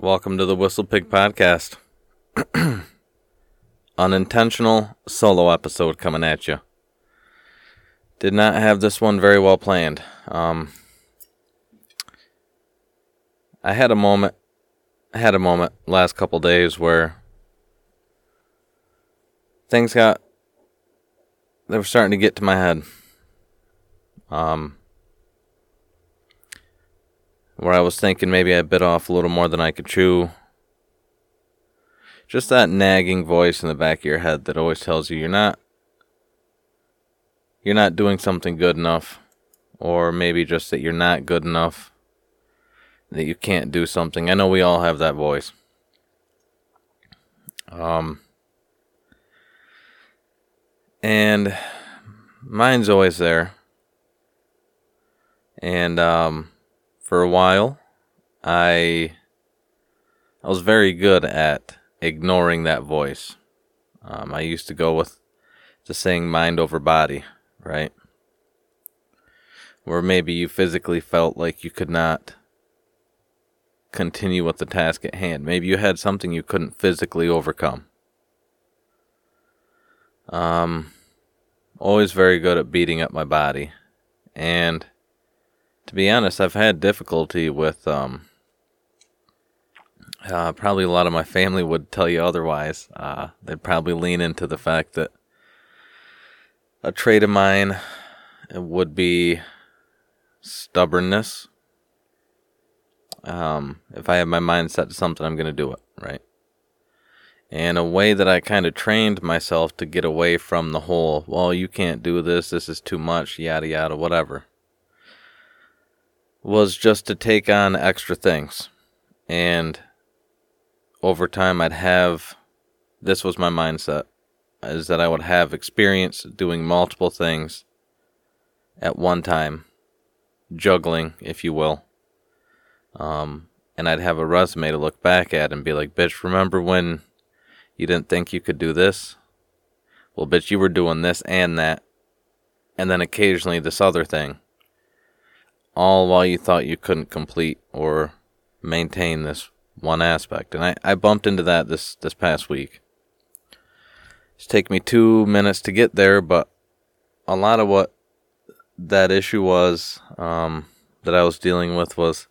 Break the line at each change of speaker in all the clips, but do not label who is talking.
Welcome to the Whistle Pig Podcast. Unintentional solo episode coming at you. Did not have this one very well planned. Um, I had a moment. I had a moment last couple days where things got. They were starting to get to my head. Um, where I was thinking maybe I bit off a little more than I could chew. Just that nagging voice in the back of your head that always tells you you're not you're not doing something good enough or maybe just that you're not good enough that you can't do something. I know we all have that voice. Um and mine's always there. And um for a while, I I was very good at ignoring that voice. Um, I used to go with the saying "mind over body," right? Where maybe you physically felt like you could not continue with the task at hand. Maybe you had something you couldn't physically overcome. Um, always very good at beating up my body, and to be honest, I've had difficulty with um, uh, probably a lot of my family would tell you otherwise. Uh, they'd probably lean into the fact that a trait of mine would be stubbornness. Um, if I have my mind set to something, I'm going to do it, right? And a way that I kind of trained myself to get away from the whole, well, you can't do this, this is too much, yada, yada, whatever was just to take on extra things. And over time, I'd have this was my mindset is that I would have experience doing multiple things at one time, juggling, if you will. Um, and I'd have a resume to look back at and be like, bitch, remember when you didn't think you could do this? Well, bitch, you were doing this and that. And then occasionally this other thing all while you thought you couldn't complete or maintain this one aspect. And I, I bumped into that this, this past week. It's taken me two minutes to get there, but a lot of what that issue was um, that I was dealing with was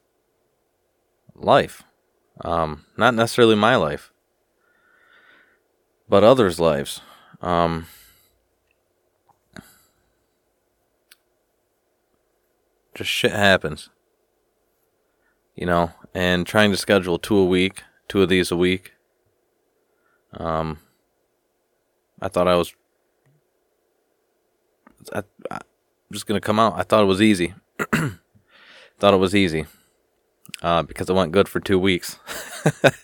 life. Um, not necessarily my life, but others' lives. Um, just shit happens. You know, and trying to schedule two a week, two of these a week. Um, I thought I was. I, I'm just gonna come out. I thought it was easy. thought it was easy. Uh, because it went good for two weeks. it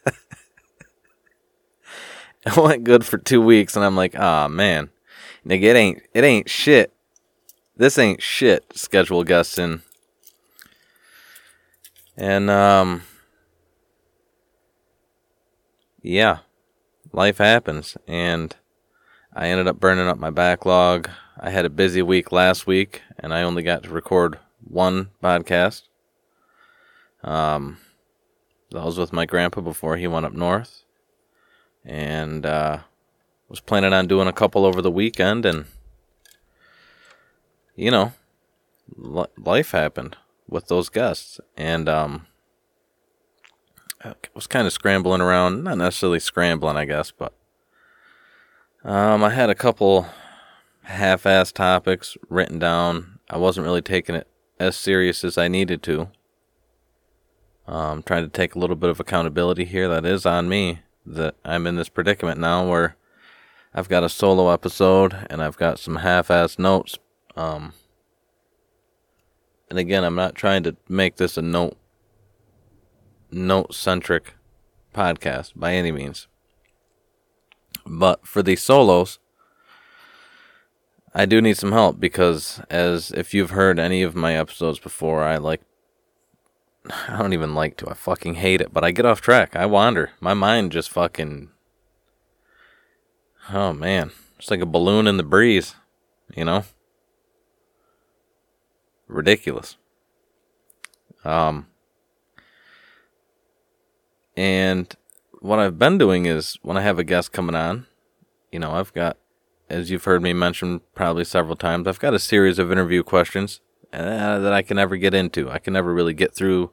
went good for two weeks, and I'm like, ah, oh, man, nigga, it ain't, it ain't shit this ain't shit, schedule Gustin. And, um, yeah, life happens. And I ended up burning up my backlog. I had a busy week last week, and I only got to record one podcast. Um, that was with my grandpa before he went up north. And, uh, was planning on doing a couple over the weekend, and you know, life happened with those guests, and um, I was kind of scrambling around, not necessarily scrambling, I guess, but um, I had a couple half-assed topics written down. I wasn't really taking it as serious as I needed to. Um, trying to take a little bit of accountability here. That is on me. That I'm in this predicament now where I've got a solo episode and I've got some half assed notes um, and again, I'm not trying to make this a note note centric podcast by any means. But for the solos, I do need some help because as if you've heard any of my episodes before, I like I don't even like to. I fucking hate it, but I get off track. I wander. My mind just fucking Oh man, it's like a balloon in the breeze, you know? Ridiculous. Um, And what I've been doing is when I have a guest coming on, you know, I've got, as you've heard me mention probably several times, I've got a series of interview questions uh, that I can never get into. I can never really get through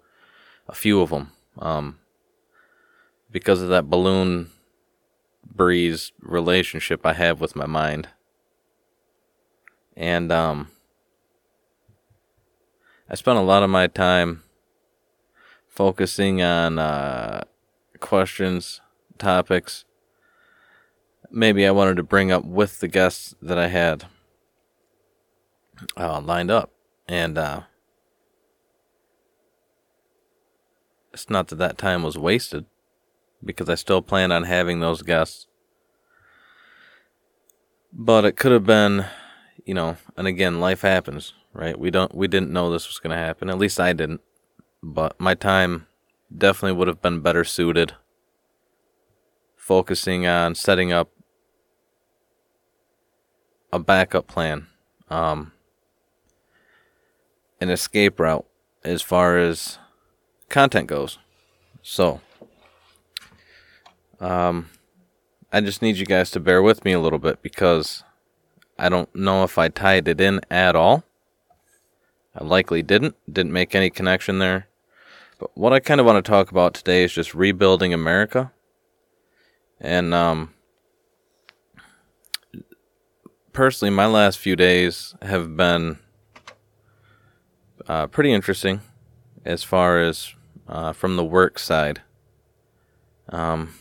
a few of them um, because of that balloon breeze relationship I have with my mind. And um, I spent a lot of my time focusing on uh, questions, topics. Maybe I wanted to bring up with the guests that I had uh, lined up. And uh, it's not that that time was wasted because I still plan on having those guests. But it could have been, you know, and again, life happens, right? We don't, we didn't know this was going to happen. At least I didn't. But my time definitely would have been better suited focusing on setting up a backup plan. Um, an escape route as far as content goes. So, um, I just need you guys to bear with me a little bit because I don't know if I tied it in at all. I likely didn't, didn't make any connection there. But what I kind of want to talk about today is just rebuilding America. And um, personally, my last few days have been uh, pretty interesting as far as uh, from the work side. Um,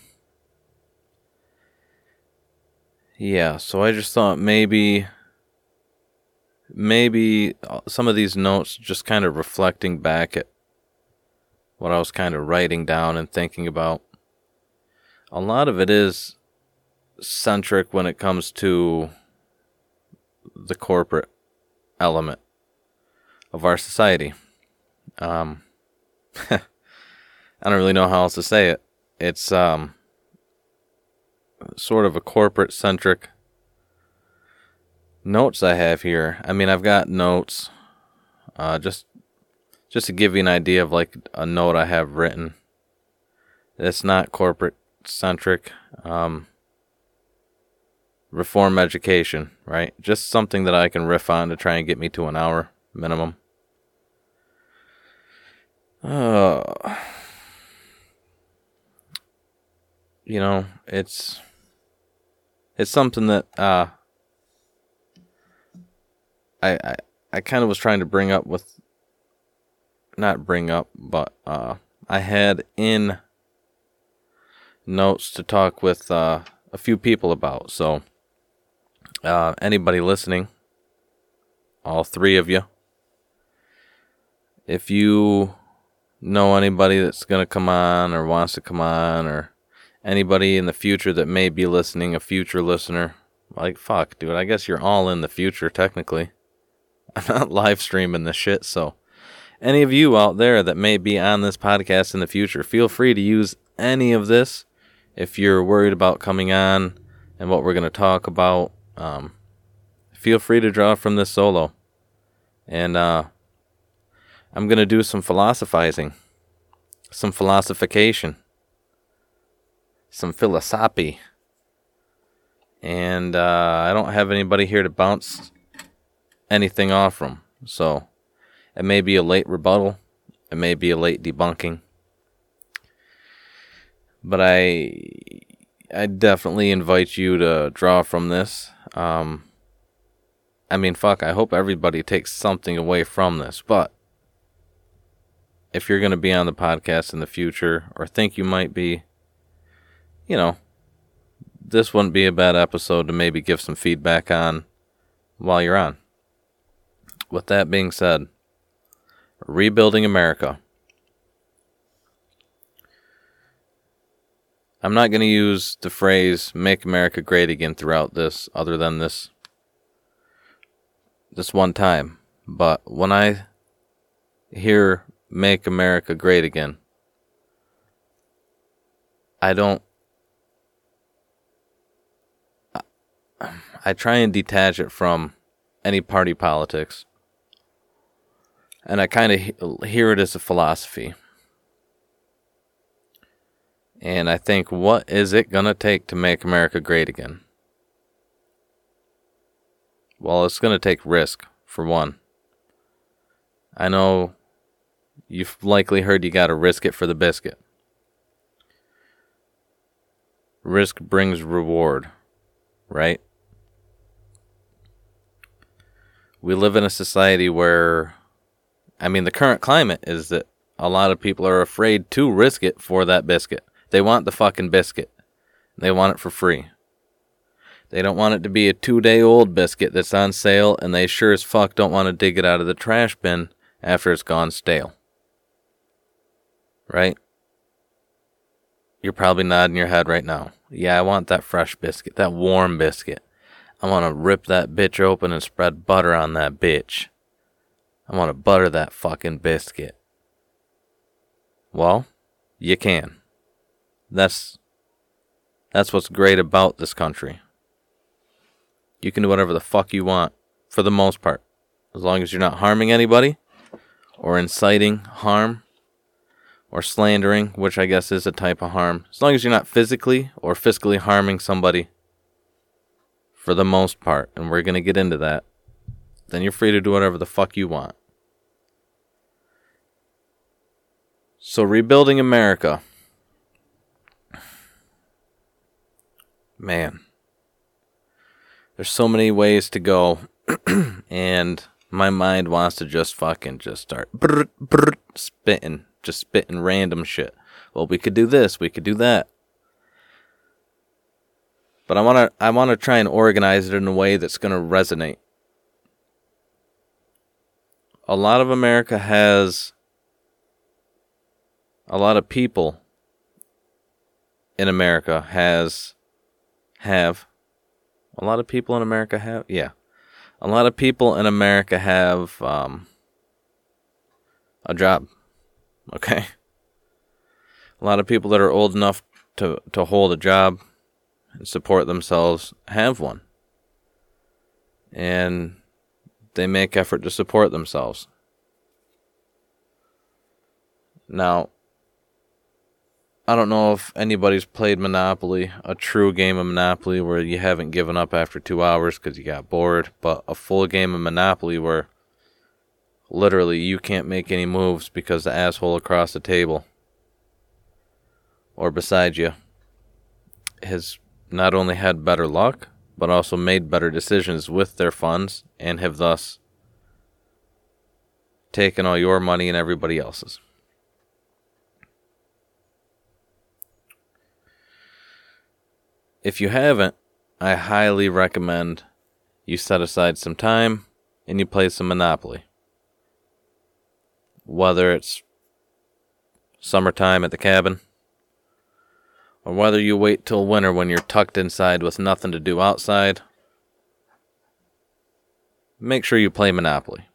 yeah, so I just thought maybe maybe uh, some of these notes just kind of reflecting back at what I was kind of writing down and thinking about. A lot of it is centric when it comes to the corporate element of our society. Um, I don't really know how else to say it. It's um, sort of a corporate centric notes I have here. I mean, I've got notes. Uh, just just to give you an idea of like a note I have written. It's not corporate centric. Um, reform education, right? Just something that I can riff on to try and get me to an hour minimum. Uh, you know, it's it's something that uh, I I I kind of was trying to bring up with not bring up, but uh, I had in notes to talk with uh, a few people about. So, uh, anybody listening, all three of you, if you know anybody that's going to come on or wants to come on or anybody in the future that may be listening, a future listener, like, fuck, dude, I guess you're all in the future, technically. I'm not live streaming this shit, so any of you out there that may be on this podcast in the future, feel free to use any of this if you're worried about coming on and what we're going to talk about. Um, feel free to draw from this solo. And uh, I'm going to do some philosophizing, some philosophication, some philosophy. And uh, I don't have anybody here to bounce anything off from. So it may be a late rebuttal, it may be a late debunking. But I I definitely invite you to draw from this. Um, I mean, fuck, I hope everybody takes something away from this, but if you're going to be on the podcast in the future or think you might be, you know, this wouldn't be a bad episode to maybe give some feedback on while you're on. With that being said, rebuilding America. I'm not going to use the phrase make America great again throughout this other than this this one time. But when I hear make America great again. I don't. I try and detach it from any party politics. And I kind of hear it as a philosophy. And I think, what is it going to take to make America great again? Well, it's going to take risk, for one. I know you've likely heard you got to risk it for the biscuit. Risk brings reward, right? We live in a society where, I mean, the current climate is that a lot of people are afraid to risk it for that biscuit. They want the fucking biscuit. They want it for free. They don't want it to be a two day old biscuit that's on sale, and they sure as fuck don't want to dig it out of the trash bin after it's gone stale. Right? You're probably nodding your head right now. Yeah, I want that fresh biscuit, that warm biscuit. I want to rip that bitch open and spread butter on that bitch. I want to butter that fucking biscuit. Well, you can. That's that's what's great about this country. You can do whatever the fuck you want for the most part. As long as you're not harming anybody or inciting harm or slandering, which I guess is a type of harm. As long as you're not physically or fiscally harming somebody for the most part, and we're going to get into that, then you're free to do whatever the fuck you want. So, rebuilding America. Man, there's so many ways to go, and my mind wants to just fucking just start brr, brr, spitting, just spitting random shit. Well, we could do this, we could do that. But I want to I want to try and organize it in a way that's going to resonate. A lot of America has a lot of people in America has have a lot of people in America have yeah. A lot of people in America have um, a job okay? A lot of people that are old enough to to hold a job and support themselves have one. And they make effort to support themselves. Now I don't know if anybody's played Monopoly, a true game of Monopoly where you haven't given up after two hours because you got bored, but a full game of Monopoly where literally you can't make any moves because the asshole across the table or beside you has not only had better luck, but also made better decisions with their funds and have thus taken all your money and everybody else's. If you haven't, I highly recommend you set aside some time and you play some Monopoly. Whether it's summertime at the cabin, or whether you wait till winter when you're tucked inside with nothing to do outside, make sure you play Monopoly.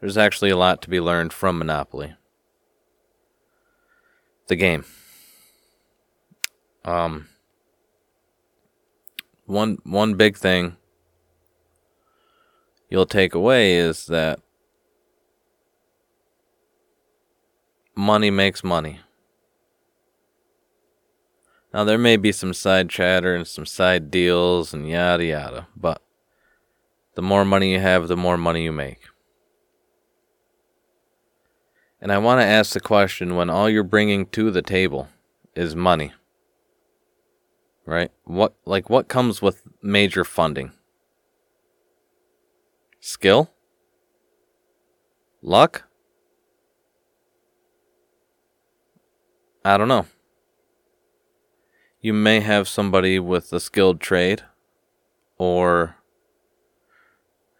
There's actually a lot to be learned from Monopoly. The game. Um, one one big thing you'll take away is that money makes money. Now there may be some side chatter and some side deals and yada yada, but the more money you have, the more money you make. And I want to ask the question when all you're bringing to the table is money right? What like what comes with major funding? Skill? Luck? I don't know. You may have somebody with a skilled trade or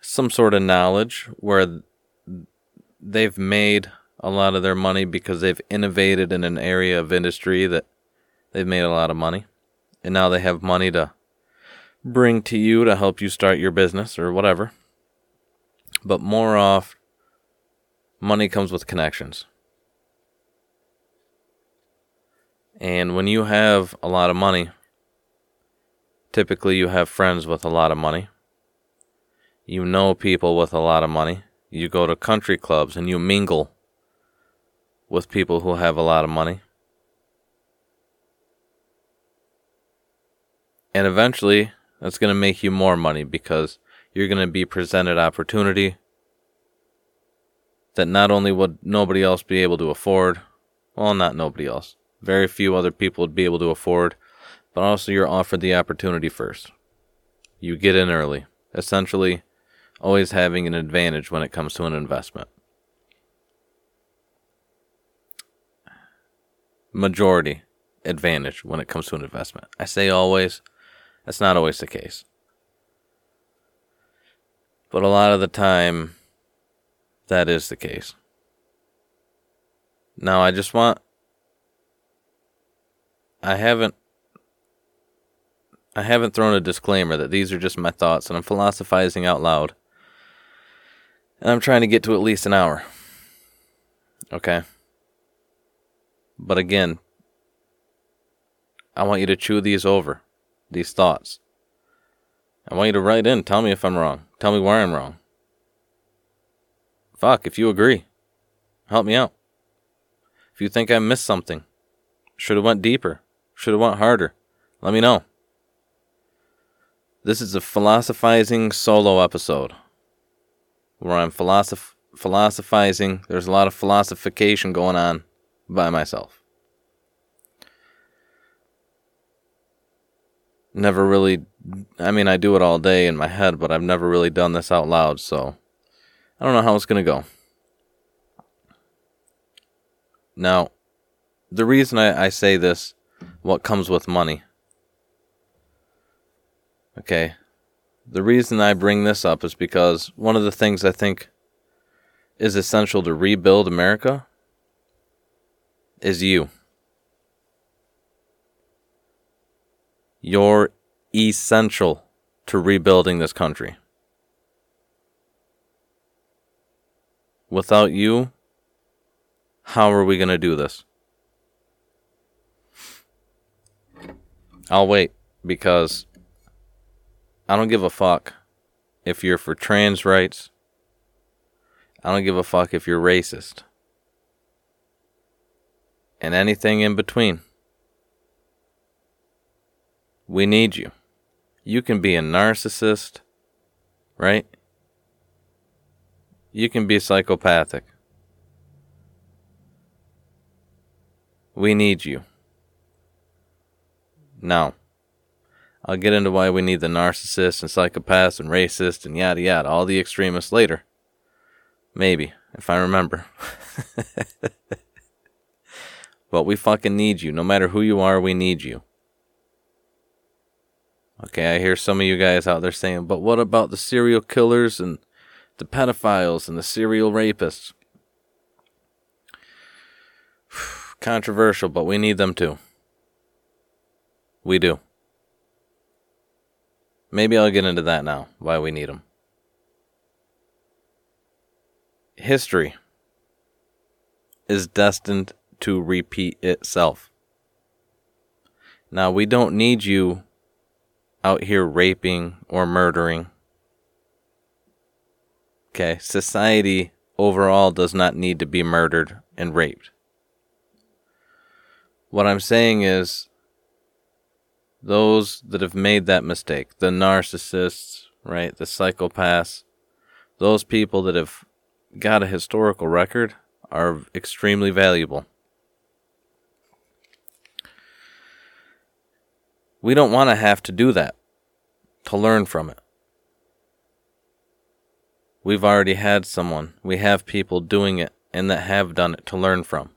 some sort of knowledge where they've made a lot of their money because they've innovated in an area of industry that they've made a lot of money and now they have money to bring to you to help you start your business or whatever. But more off, money comes with connections. And when you have a lot of money, typically you have friends with a lot of money. You know people with a lot of money. You go to country clubs and you mingle with people who have a lot of money. And eventually, that's going to make you more money because you're going to be presented opportunity that not only would nobody else be able to afford, well, not nobody else, very few other people would be able to afford, but also you're offered the opportunity first. You get in early, essentially, always having an advantage when it comes to an investment. Majority advantage when it comes to an investment. I say always, that's not always the case. But a lot of the time, that is the case. Now, I just want. I haven't. I haven't thrown a disclaimer that these are just my thoughts and I'm philosophizing out loud. And I'm trying to get to at least an hour. Okay? But again, I want you to chew these over, these thoughts. I want you to write in, tell me if I'm wrong. Tell me where I'm wrong. Fuck, if you agree, help me out. If you think I missed something, should have went deeper, should have went harder, let me know. This is a philosophizing solo episode where I'm philosoph- philosophizing. There's a lot of philosophication going on by myself. Never really, I mean, I do it all day in my head, but I've never really done this out loud, so I don't know how it's going to go. Now, the reason I, I say this, what comes with money, okay, the reason I bring this up is because one of the things I think is essential to rebuild America is you. You're essential to rebuilding this country. Without you, how are we going to do this? I'll wait because I don't give a fuck if you're for trans rights. I don't give a fuck if you're racist. And anything in between. We need you. You can be a narcissist, right? You can be psychopathic. We need you. Now, I'll get into why we need the narcissists and psychopaths and racists and yada yada, all the extremists later. Maybe, if I remember. but we fucking need you. No matter who you are, we need you. Okay, I hear some of you guys out there saying, but what about the serial killers and the pedophiles and the serial rapists. Controversial, but we need them too. We do. Maybe I'll get into that now, why we need them. History is destined to repeat itself. Now, we don't need you out here raping or murdering Okay, society overall does not need to be murdered and raped. What I'm saying is, those that have made that mistake, the narcissists, right, the psychopaths, those people that have got a historical record are extremely valuable. We don't want to have to do that to learn from it. We've already had someone. We have people doing it and that have done it to learn from.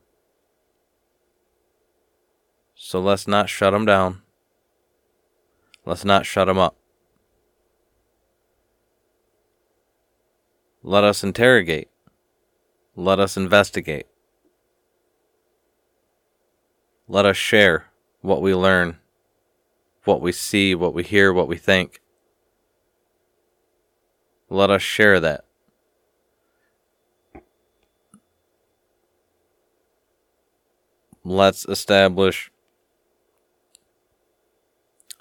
So let's not shut them down. Let's not shut them up. Let us interrogate. Let us investigate. Let us share what we learn, what we see, what we hear, what we think. Let us share that. Let's establish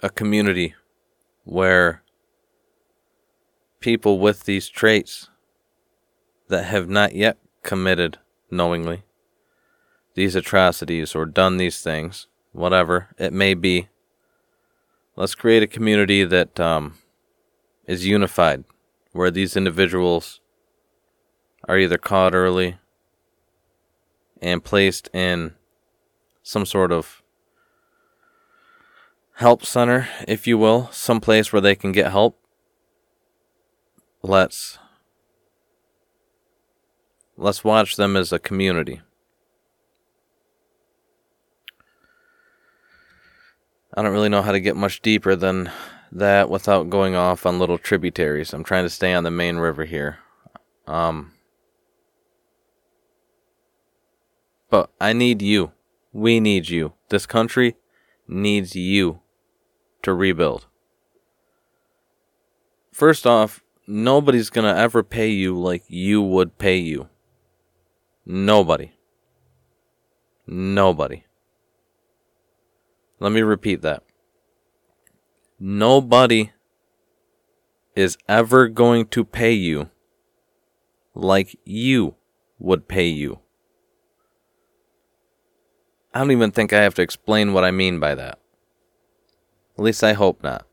a community where people with these traits that have not yet committed knowingly these atrocities or done these things, whatever it may be, Let's create a community that um, is unified, where these individuals are either caught early and placed in some sort of help center, if you will, some place where they can get help. Let's let's watch them as a community. I don't really know how to get much deeper than that without going off on little tributaries. I'm trying to stay on the main river here. Um, but I need you. We need you. This country needs you to rebuild. First off, nobody's going to ever pay you like you would pay you. Nobody. Nobody. Let me repeat that. Nobody is ever going to pay you like you would pay you. I don't even think I have to explain what I mean by that. At least I hope not.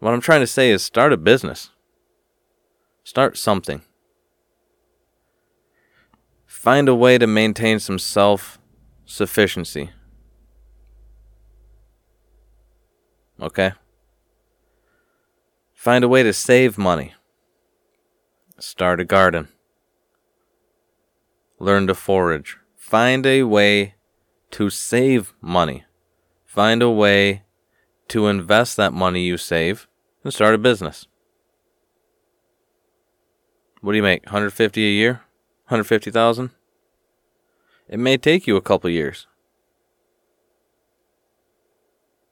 What I'm trying to say is start a business. Start something. Find a way to maintain some self sufficiency. Okay? Find a way to save money. Start a garden. Learn to forage. Find a way to save money. Find a way to invest that money you save and start a business. What do you make? 150 a year? 150,000? It may take you a couple years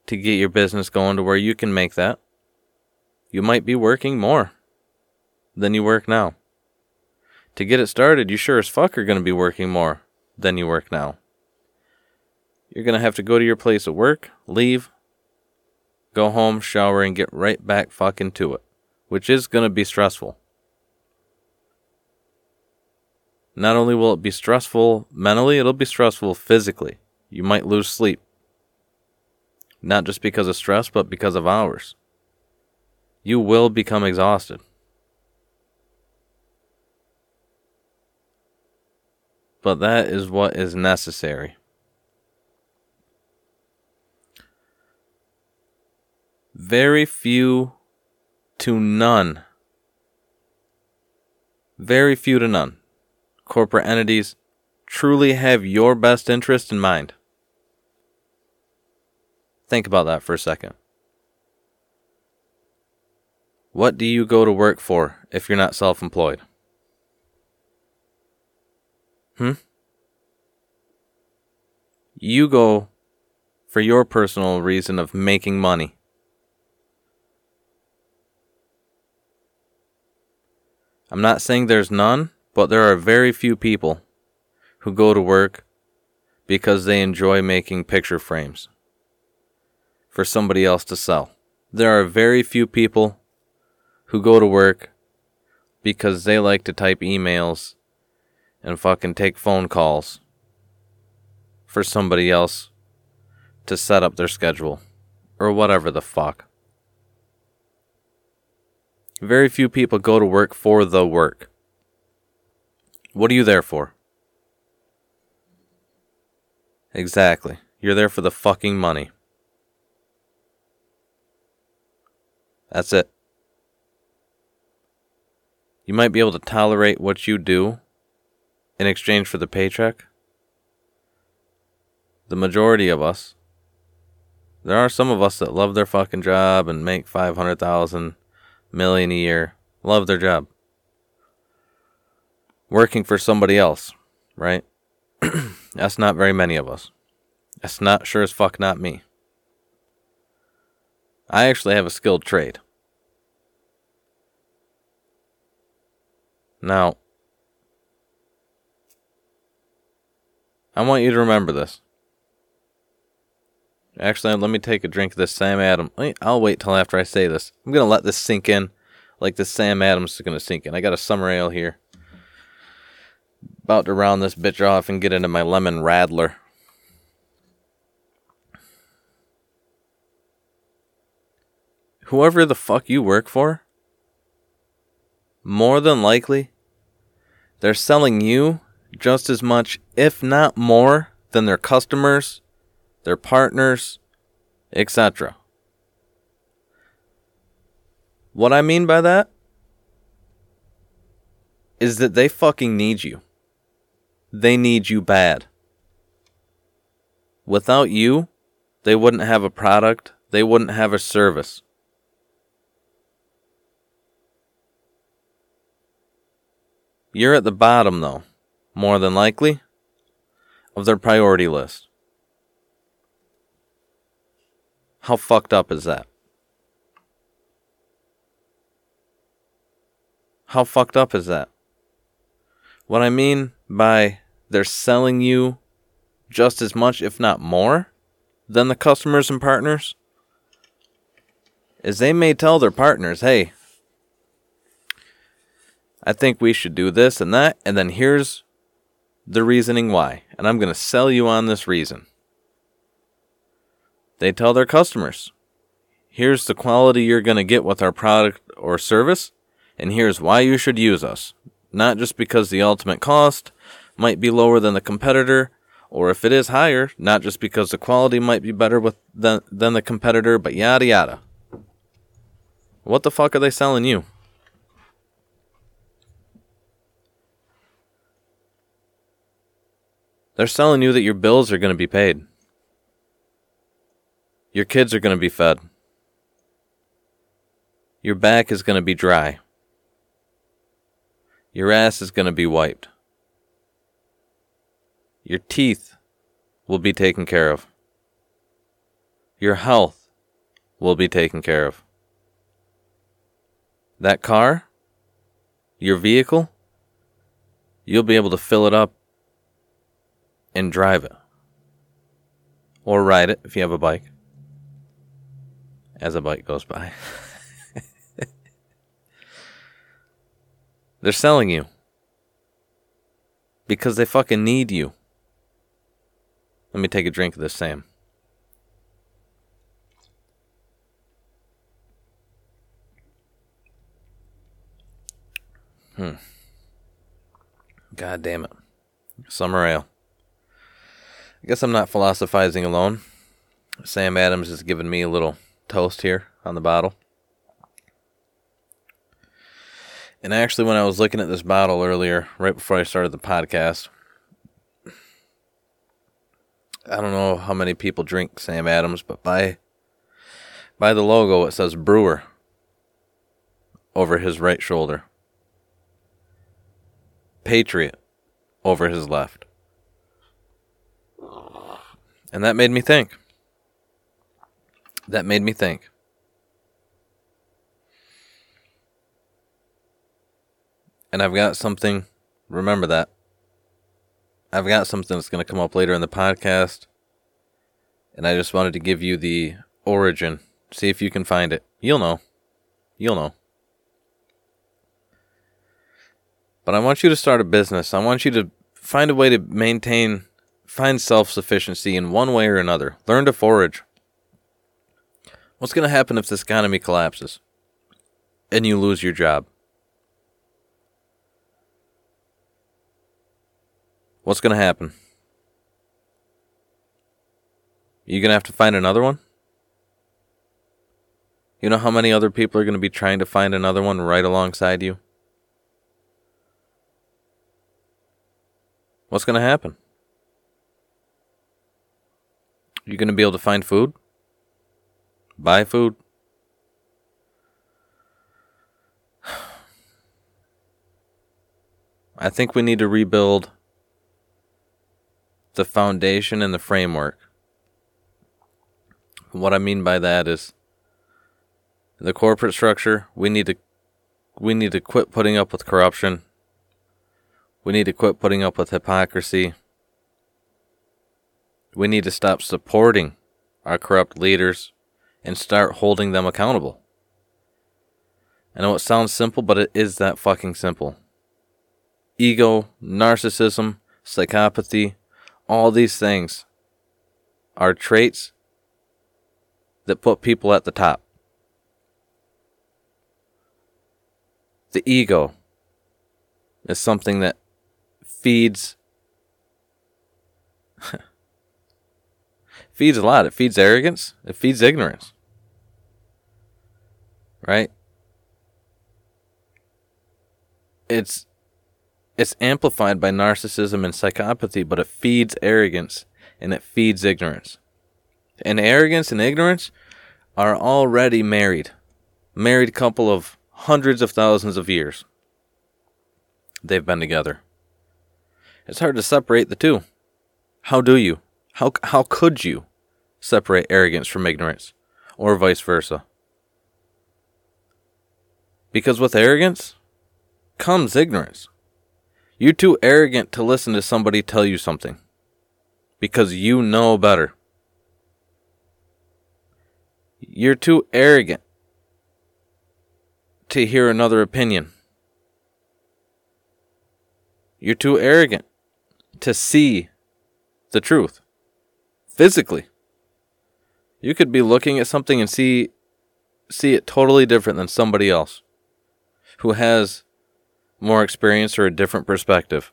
to get your business going to where you can make that. You might be working more than you work now. To get it started, you sure as fuck are going to be working more than you work now. You're going to have to go to your place of work, leave, go home, shower, and get right back fucking to it, which is going to be stressful. Not only will it be stressful mentally, it'll be stressful physically. You might lose sleep. Not just because of stress, but because of hours. You will become exhausted. But that is what is necessary. Very few to none. Very few to none corporate entities truly have your best interest in mind? Think about that for a second. What do you go to work for if you're not self employed? Hmm? You go for your personal reason of making money. I'm not saying there's none, but there are very few people who go to work because they enjoy making picture frames for somebody else to sell. There are very few people who go to work because they like to type emails and fucking take phone calls for somebody else to set up their schedule or whatever the fuck. Very few people go to work for the work. What are you there for? Exactly. You're there for the fucking money. That's it. You might be able to tolerate what you do in exchange for the paycheck. The majority of us, there are some of us that love their fucking job and make 500,000 million a year, love their job working for somebody else, right? That's not very many of us. That's not sure as fuck not me. I actually have a skilled trade. Now, I want you to remember this. Actually, let me take a drink of this Sam Adams. I'll wait till after I say this. I'm going to let this sink in like the Sam Adams is going to sink in. I got a summer ale here. About to round this bitch off and get into my lemon radler. Whoever the fuck you work for, more than likely, they're selling you just as much, if not more, than their customers, their partners, etc. What I mean by that is that they fucking need you. They need you bad. Without you, they wouldn't have a product, they wouldn't have a service. You're at the bottom, though, more than likely, of their priority list. How fucked up is that? How fucked up is that? What I mean by they're selling you just as much, if not more, than the customers and partners is they may tell their partners, hey, I think we should do this and that, and then here's the reasoning why, and I'm going to sell you on this reason. They tell their customers, here's the quality you're going to get with our product or service, and here's why you should use us. Not just because the ultimate cost might be lower than the competitor, or if it is higher, not just because the quality might be better with than, than the competitor, but yada yada. What the fuck are they selling you? They're selling you that your bills are going to be paid. Your kids are going to be fed. Your back is going to be dry. Your ass is going to be wiped. Your teeth will be taken care of. Your health will be taken care of. That car, your vehicle, you'll be able to fill it up and drive it. Or ride it if you have a bike. As a bike goes by. They're selling you. Because they fucking need you. Let me take a drink of this, Sam. Hmm. God damn it. Summer ale. I guess I'm not philosophizing alone. Sam Adams has given me a little toast here on the bottle. And actually, when I was looking at this bottle earlier, right before I started the podcast, I don't know how many people drink Sam Adams, but by by the logo it says brewer over his right shoulder. Patriot over his left. And that made me think. That made me think. And I've got something, remember that. I've got something that's going to come up later in the podcast. And I just wanted to give you the origin. See if you can find it. You'll know. You'll know. But I want you to start a business. I want you to find a way to maintain Find self sufficiency in one way or another. Learn to forage. What's going to happen if this economy collapses and you lose your job? What's going to happen? You going to have to find another one? You know how many other people are going to be trying to find another one right alongside you? What's going to happen? You going to be able to find food? Buy food? I think we need to rebuild the foundation and the framework. What I mean by that is the corporate structure, we need to we need to quit putting up with corruption. We need to quit putting up with hypocrisy. We need to stop supporting our corrupt leaders and start holding them accountable. I know it sounds simple, but it is that fucking simple. Ego, narcissism, psychopathy, all these things are traits that put people at the top. The ego is something that feeds feeds a lot. It feeds arrogance, it feeds ignorance. Right? It's it's amplified by narcissism and psychopathy, but it feeds arrogance and it feeds ignorance. And arrogance and ignorance are already married. Married couple of hundreds of thousands of years. They've been together. It's hard to separate the two. How do you? How, how could you separate arrogance from ignorance? Or vice versa? Because with arrogance comes ignorance. You're too arrogant to listen to somebody tell you something because you know better. You're too arrogant to hear another opinion. You're too arrogant to see the truth physically. You could be looking at something and see see it totally different than somebody else who has more experience or a different perspective.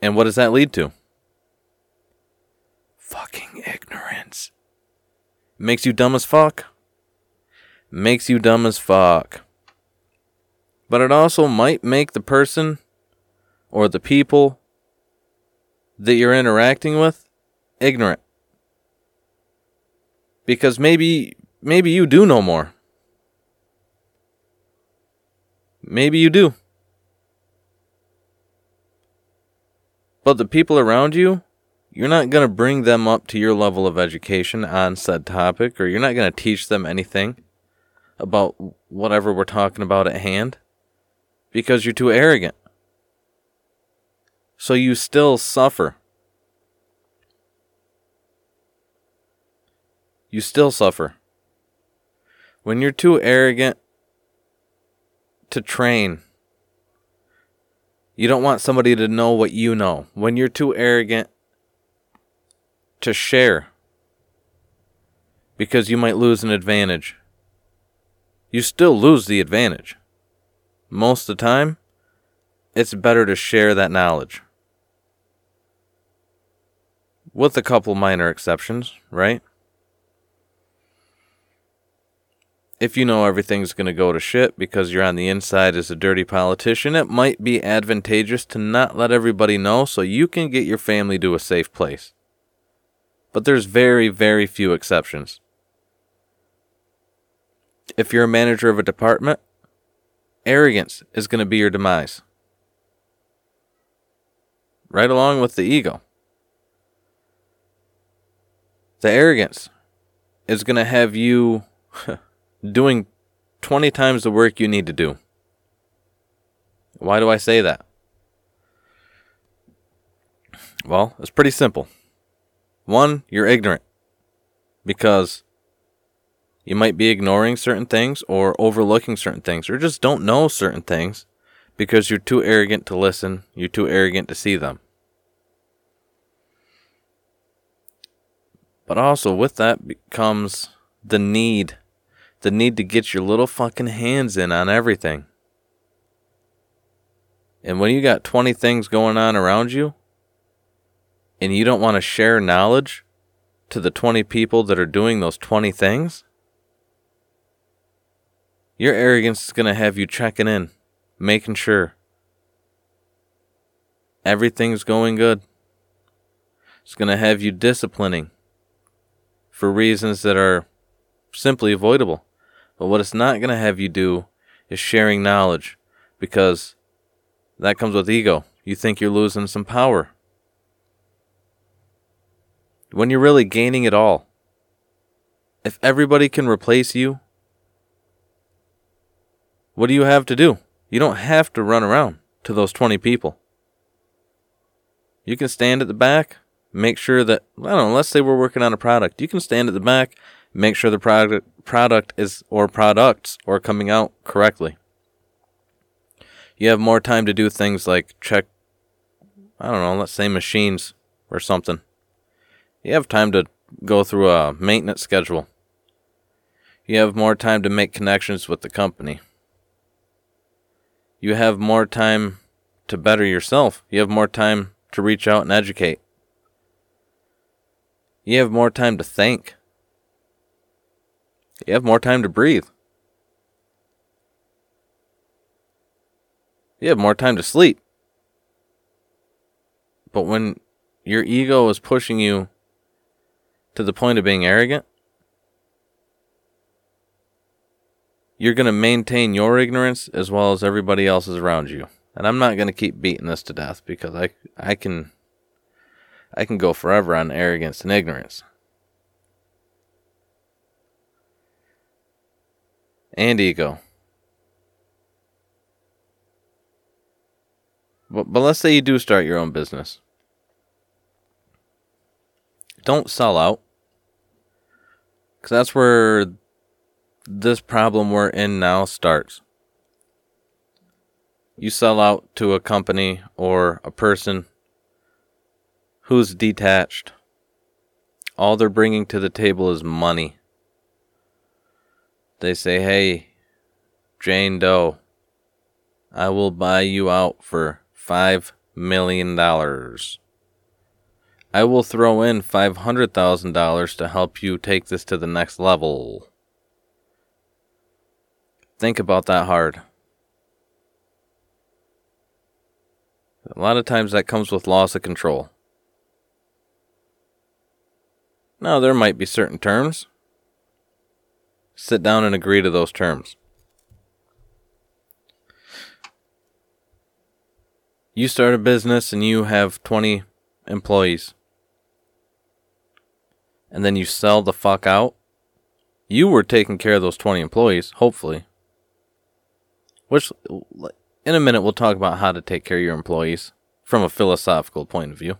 And what does that lead to? Fucking ignorance. Makes you dumb as fuck. Makes you dumb as fuck. But it also might make the person or the people that you're interacting with ignorant. Because maybe maybe you do know more. Maybe you do. But the people around you, you're not going to bring them up to your level of education on said topic, or you're not going to teach them anything about whatever we're talking about at hand because you're too arrogant. So you still suffer. You still suffer. When you're too arrogant to train. You don't want somebody to know what you know. When you're too arrogant to share, because you might lose an advantage, you still lose the advantage. Most of the time, it's better to share that knowledge. With a couple minor exceptions, right? If you know everything's going to go to shit because you're on the inside as a dirty politician, it might be advantageous to not let everybody know so you can get your family to a safe place. But there's very, very few exceptions. If you're a manager of a department, arrogance is going to be your demise. Right along with the ego. The arrogance is going to have you doing 20 times the work you need to do. Why do I say that? Well, it's pretty simple. One, you're ignorant because you might be ignoring certain things or overlooking certain things or just don't know certain things because you're too arrogant to listen, you're too arrogant to see them. But also, with that comes the need the need to get your little fucking hands in on everything. And when you got 20 things going on around you, and you don't want to share knowledge to the 20 people that are doing those 20 things, your arrogance is going to have you checking in, making sure everything's going good. It's going to have you disciplining for reasons that are simply avoidable. But what it's not going to have you do is sharing knowledge because that comes with ego. You think you're losing some power when you're really gaining it all. If everybody can replace you, what do you have to do? You don't have to run around to those 20 people. You can stand at the back, make sure that, I don't know, let's say we're working on a product. You can stand at the back, make sure the product product is or products are coming out correctly. You have more time to do things like check I don't know, let's say machines or something. You have time to go through a maintenance schedule. You have more time to make connections with the company. You have more time to better yourself. You have more time to reach out and educate. You have more time to think. You have more time to breathe. You have more time to sleep. But when your ego is pushing you to the point of being arrogant, you're going to maintain your ignorance as well as everybody else's around you. And I'm not going to keep beating this to death because I I can I can go forever on arrogance and ignorance. And ego. But, but let's say you do start your own business. Don't sell out. Because that's where this problem we're in now starts. You sell out to a company or a person who's detached. All they're bringing to the table is money. They say, hey, Jane Doe, I will buy you out for $5 million. I will throw in $500,000 to help you take this to the next level. Think about that hard. A lot of times that comes with loss of control. Now, there might be certain terms. Sit down and agree to those terms. You start a business and you have 20 employees. And then you sell the fuck out. You were taking care of those 20 employees, hopefully. Which, in a minute, we'll talk about how to take care of your employees from a philosophical point of view.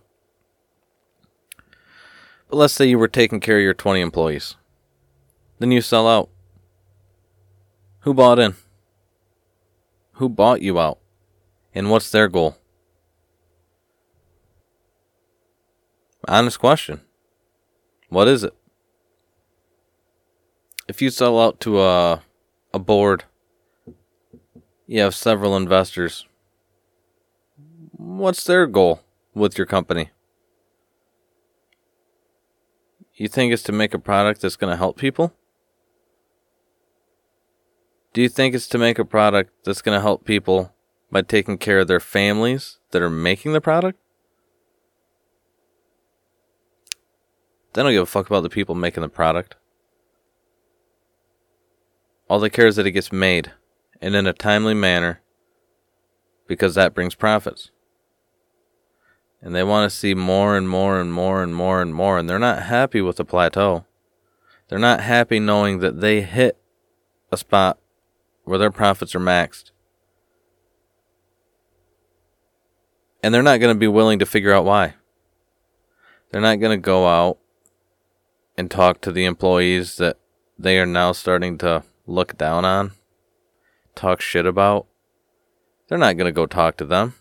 But let's say you were taking care of your 20 employees. Then you sell out. Who bought in? Who bought you out? And what's their goal? Honest question. What is it? If you sell out to a a board, you have several investors. What's their goal with your company? You think it's to make a product that's going to help people? Do you think it's to make a product that's going to help people by taking care of their families that are making the product? They don't give a fuck about the people making the product. All they care is that it gets made and in a timely manner because that brings profits and they want to see more and more and more and more and more, and they're not happy with the plateau. They're not happy knowing that they hit a spot where their profits are maxed. And they're not going to be willing to figure out why. They're not going to go out and talk to the employees that they are now starting to look down on, talk shit about. They're not going to go talk to them.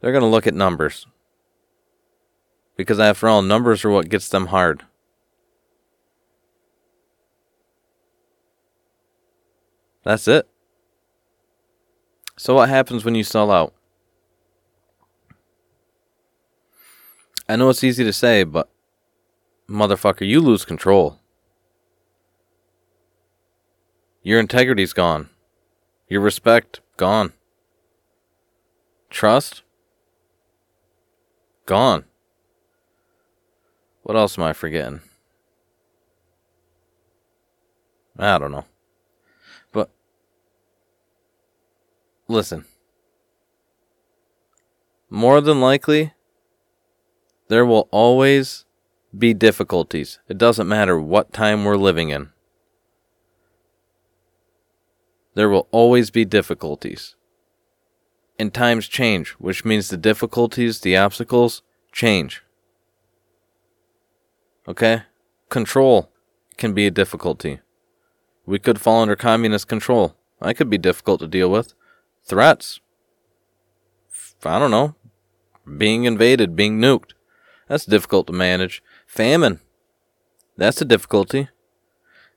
They're going to look at numbers. Because after all, numbers are what gets them hard. That's it. So, what happens when you sell out? I know it's easy to say, but motherfucker, you lose control. Your integrity's gone. Your respect, gone. Trust, Gone. What else am I forgetting? I don't know. But listen. More than likely, there will always be difficulties. It doesn't matter what time we're living in. There will always be difficulties and times change, which means the difficulties, the obstacles change. Okay? Control can be a difficulty. We could fall under communist control. That could be difficult to deal with. Threats. I don't know. Being invaded, being nuked. That's difficult to manage. Famine. That's a difficulty.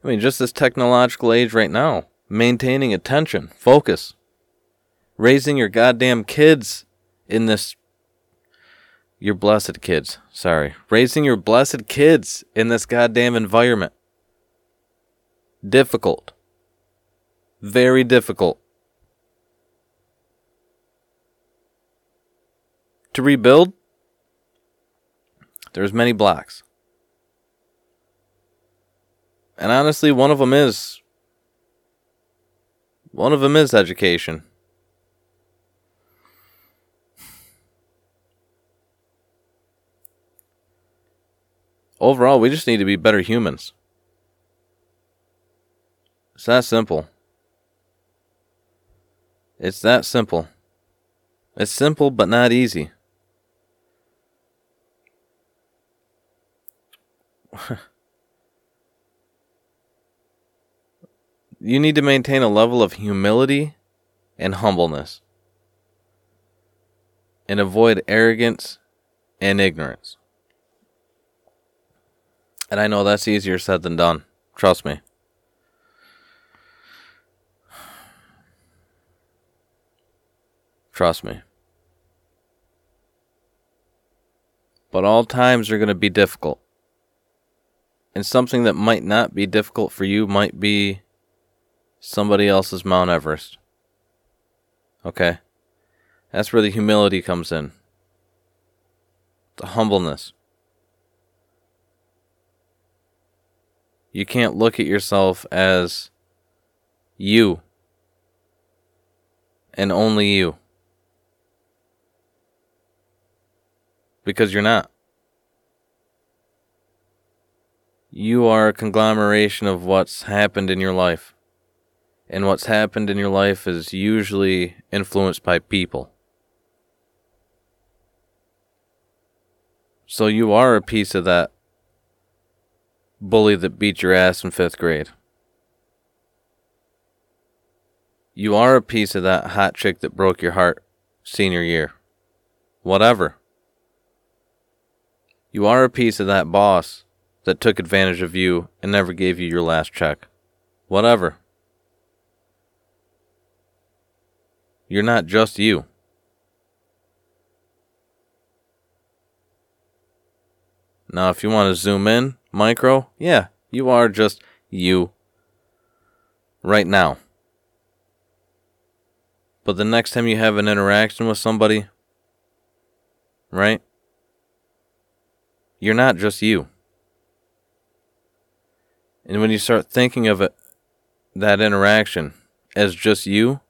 I mean, just this technological age right now, maintaining attention, focus, raising your goddamn kids in this. Your blessed kids, sorry. Raising your blessed kids in this goddamn environment. Difficult. Very difficult. To rebuild, there's many blocks. And honestly, one of them is one of them is education. Overall, we just need to be better humans. It's that simple. It's that simple. It's simple but not easy. you need to maintain a level of humility and humbleness and avoid arrogance and ignorance. And I know that's easier said than done. Trust me. Trust me. But all times are going to be difficult. And something that might not be difficult for you might be somebody else's Mount Everest. Okay? That's where the humility comes in. The humbleness. You can't look at yourself as you and only you. because you're not. You are a conglomeration of what's happened in your life. And what's happened in your life is usually influenced by people. So you are a piece of that bully that beat your ass in fifth grade. You are a piece of that hot chick that broke your heart senior year. Whatever. You are a piece of that boss that took advantage of you and never gave you your last check. Whatever. You're not just you. Now, if you want to zoom in, micro, yeah, you are just you right now. But the next time you have an interaction with somebody, right? You're not just you. And when you start thinking of it, that interaction as just you,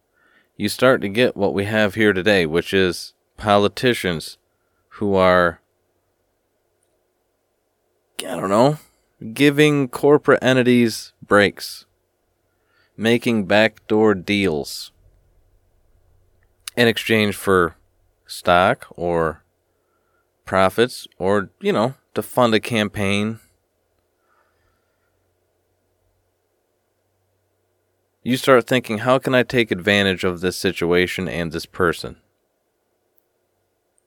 you start to get what we have here today, which is politicians who are, I don't know, giving corporate entities breaks, making backdoor deals in exchange for stock or profits or, you know, to fund a campaign. You start thinking, how can I take advantage of this situation and this person?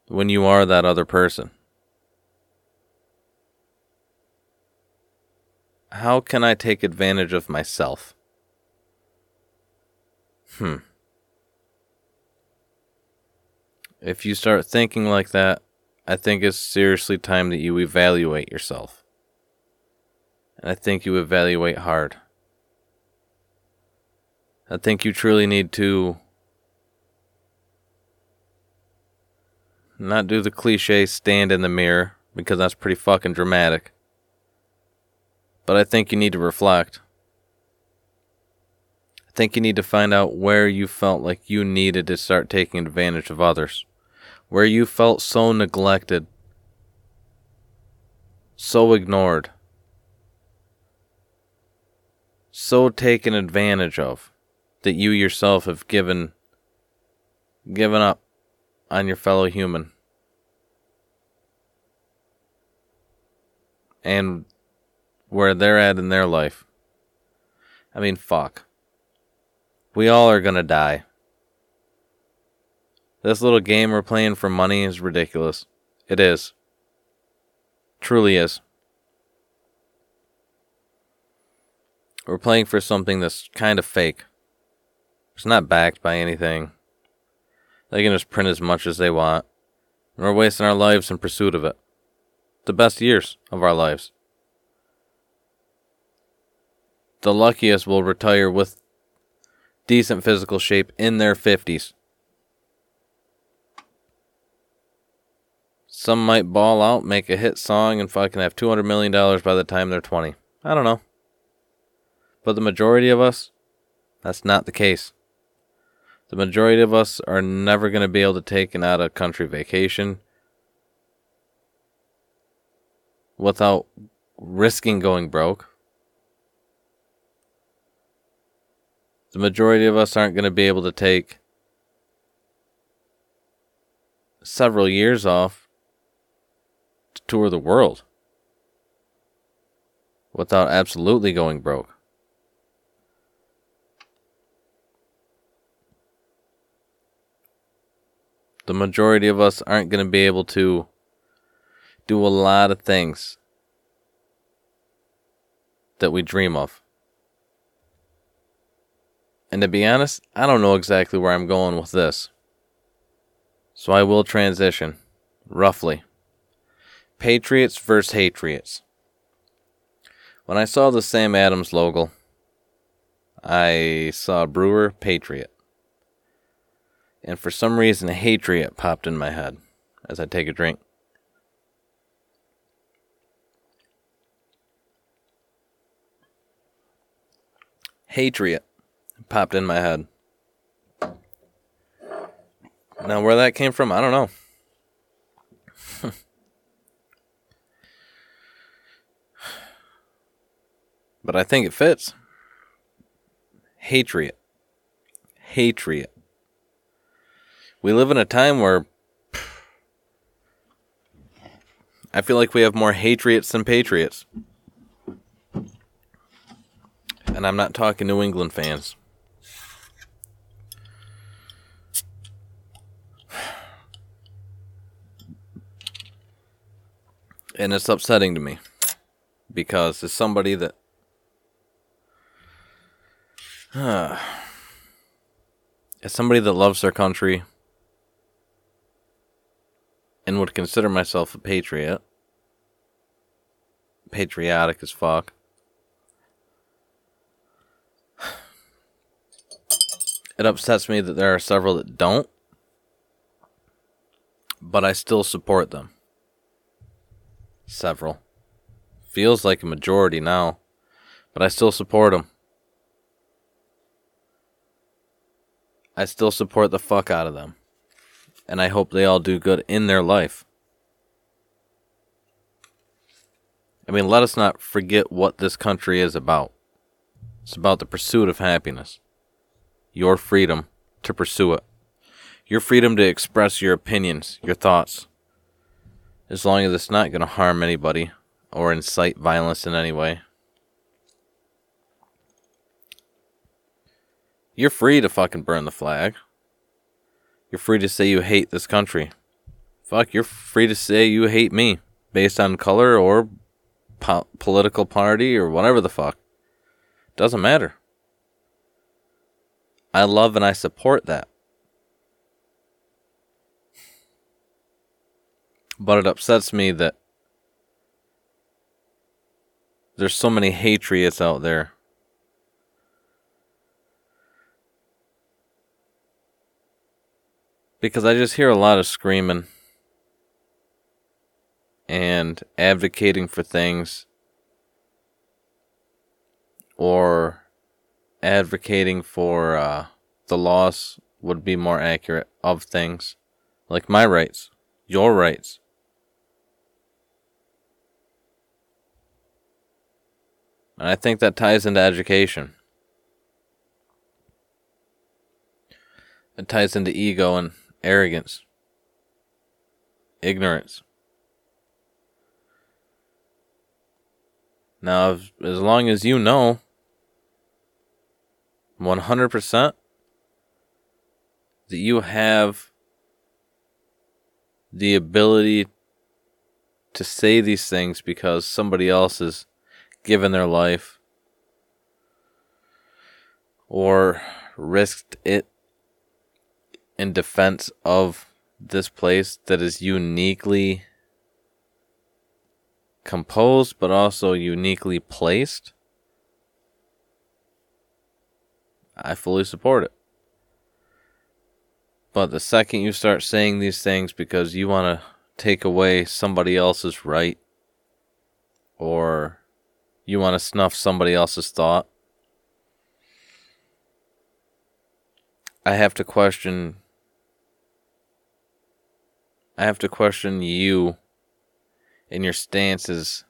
When you are that other person. How can I take advantage of myself? Hmm. If you start thinking like that, I think it's seriously time that you evaluate yourself. And I think you evaluate hard. I think you truly need to not do the cliche stand in the mirror because that's pretty fucking dramatic. But I think you need to reflect. I think you need to find out where you felt like you needed to start taking advantage of others where you felt so neglected, so ignored, so taken advantage of that you yourself have given given up on your fellow human. And where they're at in their life. I mean, fuck. We all are gonna die. This little game we're playing for money is ridiculous. It is. Truly is. we're playing for something that's kind of fake. It's not backed by anything. They can just print as much as they want. And we're wasting our lives in pursuit of it. The best years of our lives. The luckiest will retire with decent physical shape in their 50s. Some might ball out, make a hit song, and fucking have $200 million by the time they're 20. I don't know. But the majority of us, that's not the case. The majority of us are never going to be able to take an out of country vacation without risking going broke. The majority of us aren't going to be able to take several years off to tour the world without absolutely going broke. The majority of us aren't going to be able to do a lot of things that we dream of. And to be honest, I don't know exactly where I'm going with this. So I will transition, roughly. Patriots versus Hatriots. When I saw the Sam Adams logo, I saw Brewer Patriot. And for some reason, a Hatriot popped in my head as I take a drink. Hatriot popped in my head. Now, where that came from, I don't know. but I think it fits. Hatriot. Hatriot. We live in a time where I feel like we have more Hatriots than Patriots. And I'm not talking New England fans. And it's upsetting to me because as somebody that uh, as somebody that loves their country and would consider myself a patriot, patriotic as fuck. It upsets me that there are several that don't, but I still support them. Several. Feels like a majority now, but I still support them. I still support the fuck out of them. And I hope they all do good in their life. I mean, let us not forget what this country is about. It's about the pursuit of happiness your freedom to pursue it, your freedom to express your opinions, your thoughts, as long as it's not going to harm anybody or incite violence in any way. You're free to fucking burn the flag. You're free to say you hate this country. Fuck, you're free to say you hate me based on color or po- political party or whatever the fuck. Doesn't matter. I love and I support that. But it upsets me that there's so many hatriots out there. Because I just hear a lot of screaming and advocating for things or advocating for uh, the loss would be more accurate of things like my rights, your rights. And I think that ties into education. It ties into ego and arrogance, ignorance. Now, as long as you know 100% that you have the ability to say these things because somebody else has given their life or risked it in defense of this place that is uniquely composed but also uniquely placed, I fully support it. But the second you start saying these things because you want to take away somebody else's right or you want to snuff somebody else's thought, I have to question I have to question you and your stances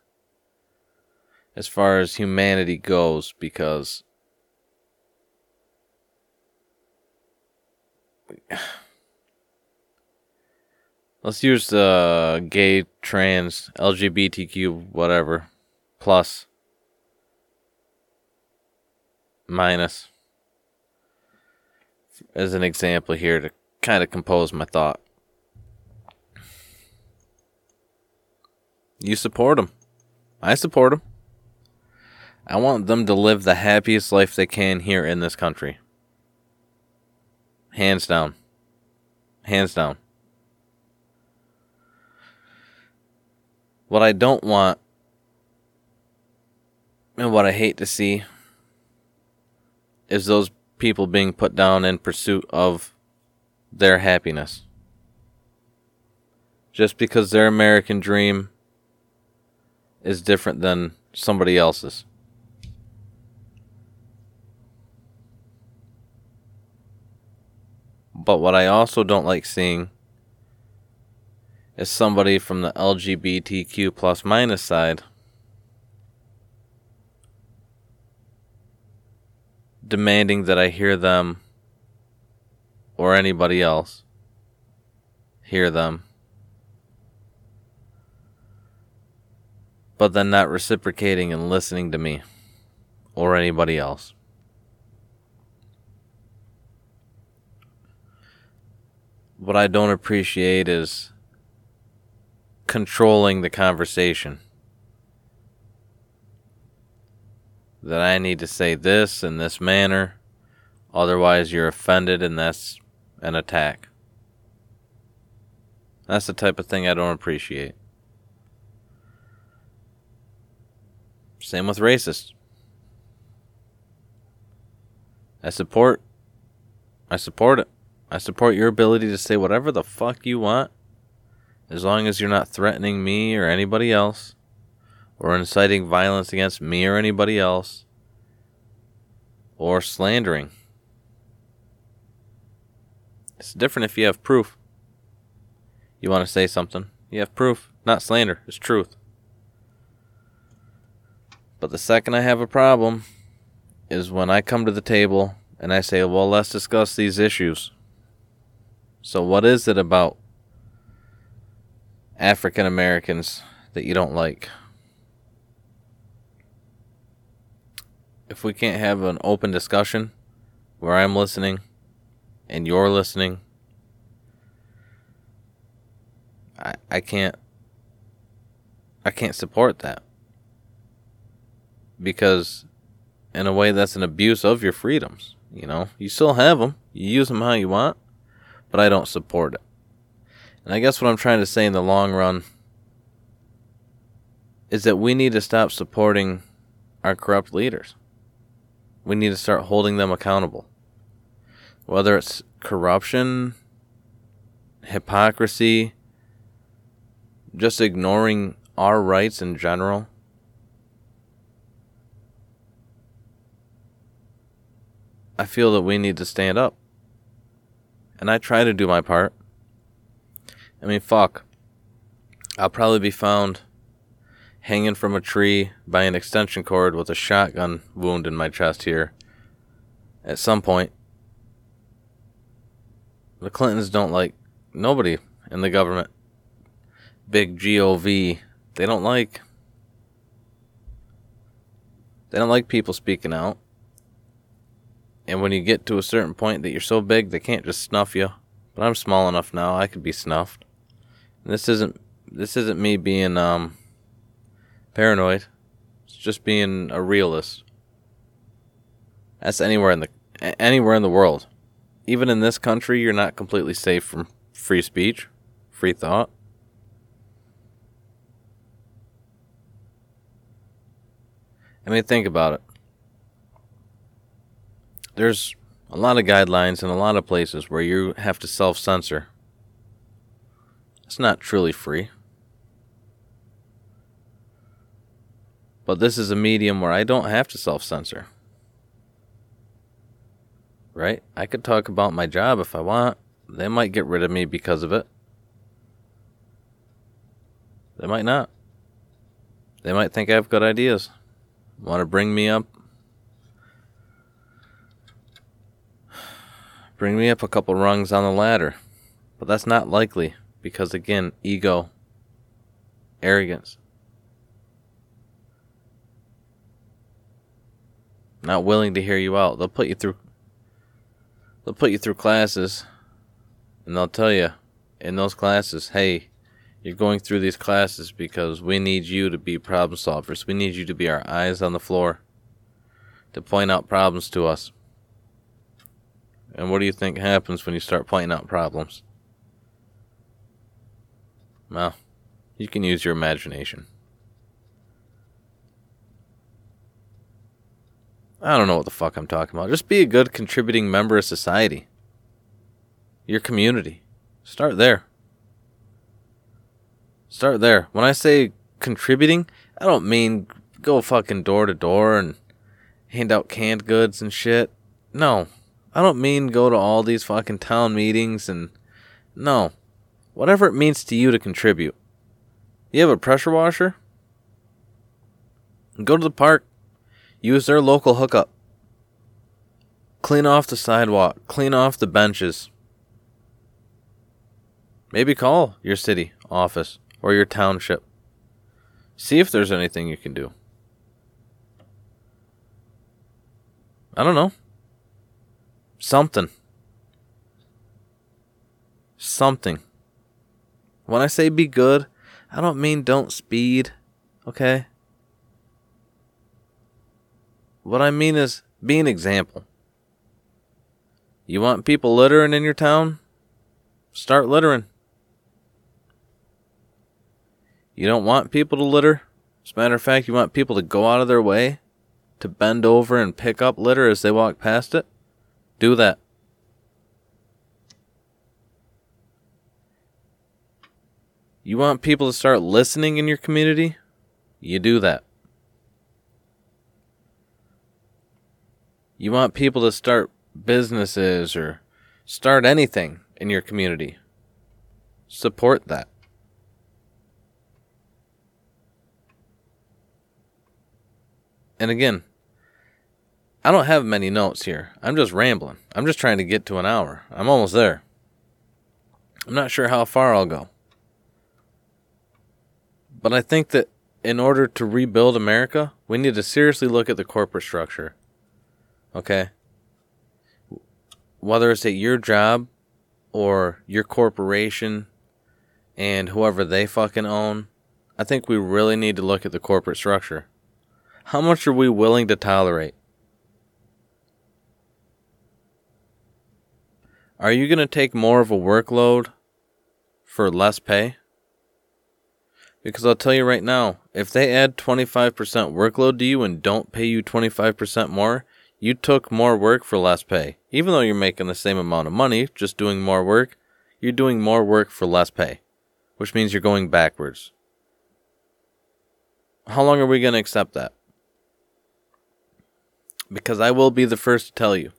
as far as humanity goes because let's use the gay, trans, LGBTQ, whatever, plus, minus, as an example here to kind of compose my thought. You support them. I support them. I want them to live the happiest life they can here in this country. Hands down. Hands down. What I don't want and what I hate to see is those people being put down in pursuit of their happiness. Just because their American dream is different than somebody else's. But what I also don't like seeing is somebody from the LGBTQ plus minus side demanding that I hear them or anybody else hear them but then not reciprocating and listening to me or anybody else. What I don't appreciate is controlling the conversation. That I need to say this in this manner, otherwise, you're offended and that's an attack. That's the type of thing I don't appreciate. Same with racists. I support I support it. I support your ability to say whatever the fuck you want as long as you're not threatening me or anybody else or inciting violence against me or anybody else or slandering. It's different if you have proof. You want to say something, you have proof, not slander, it's truth. But the second I have a problem is when I come to the table and I say, well, let's discuss these issues. So, what is it about African Americans that you don't like? If we can't have an open discussion where I'm listening and you're listening, I, I can't I can't support that because in a way that's an abuse of your freedoms you know? You still have them you use them how you want but i don't support it. And i guess what i'm trying to say in the long run is that we need to stop supporting our corrupt leaders. We need to start holding them accountable. Whether it's corruption hypocrisy just ignoring our rights in general I feel that we need to stand up. And I try to do my part. I mean, fuck. I'll probably be found hanging from a tree by an extension cord with a shotgun wound in my chest here at some point. The Clintons don't like nobody in the government. Big GOV. They don't like. They don't like people speaking out. And when you get to a certain point that you're so big, they can't just snuff you. But I'm small enough now; I could be snuffed. And this isn't this isn't me being um paranoid. It's just being a realist. That's anywhere in the anywhere in the world. Even in this country, you're not completely safe from free speech, free thought. I mean, think about it. There's a lot of guidelines and a lot of places where you have to self censor. It's not truly free. But this is a medium where I don't have to self censor. Right? I could talk about my job if I want. They might get rid of me because of it. They might not. They might think I have good ideas. Want to bring me up. Bring me up a couple rungs on the ladder. But that's not likely because, again, ego, arrogance. Not willing to hear you out. They'll put you through. They'll put you through classes, and they'll tell you in those classes, hey, you're going through these classes because we need you to be problem solvers. We need you to be our eyes on the floor to point out problems to us. And what do you think happens when you start pointing out problems? Well, you can use your imagination. I don't know what the fuck I'm talking about. Just be a good contributing member of society. Your community. Start there. Start there. When I say contributing, I don't mean go fucking door to door and hand out canned goods and shit. No. I don't mean go to all these fucking town meetings and. No. Whatever it means to you to contribute. You have a pressure washer? Go to the park. Use their local hookup. Clean off the sidewalk. Clean off the benches. Maybe call your city office or your township. See if there's anything you can do. I don't know. Something. Something. When I say be good, I don't mean don't speed, okay? What I mean is be an example. You want people littering in your town? Start littering. You don't want people to litter? As a matter of fact, you want people to go out of their way to bend over and pick up litter as they walk past it? Do that. You want people to start listening in your community? You do that. You want people to start businesses or start anything in your community? Support that. And again, I don't have many notes here. I'm just rambling. I'm just trying to get to an hour. I'm almost there. I'm not sure how far I'll go. But I think that in order to rebuild America, we need to seriously look at the corporate structure. Okay? Whether it's at your job or your corporation and whoever they fucking own, I think we really need to look at the corporate structure. How much are we willing to tolerate? Are you going to take more of a workload for less pay? Because I'll tell you right now, if they add 25% workload to you and don't pay you 25% more, you took more work for less pay. Even though you're making the same amount of money, just doing more work, you're doing more work for less pay, which means you're going backwards. How long are we going to accept that? Because I will be the first to tell you.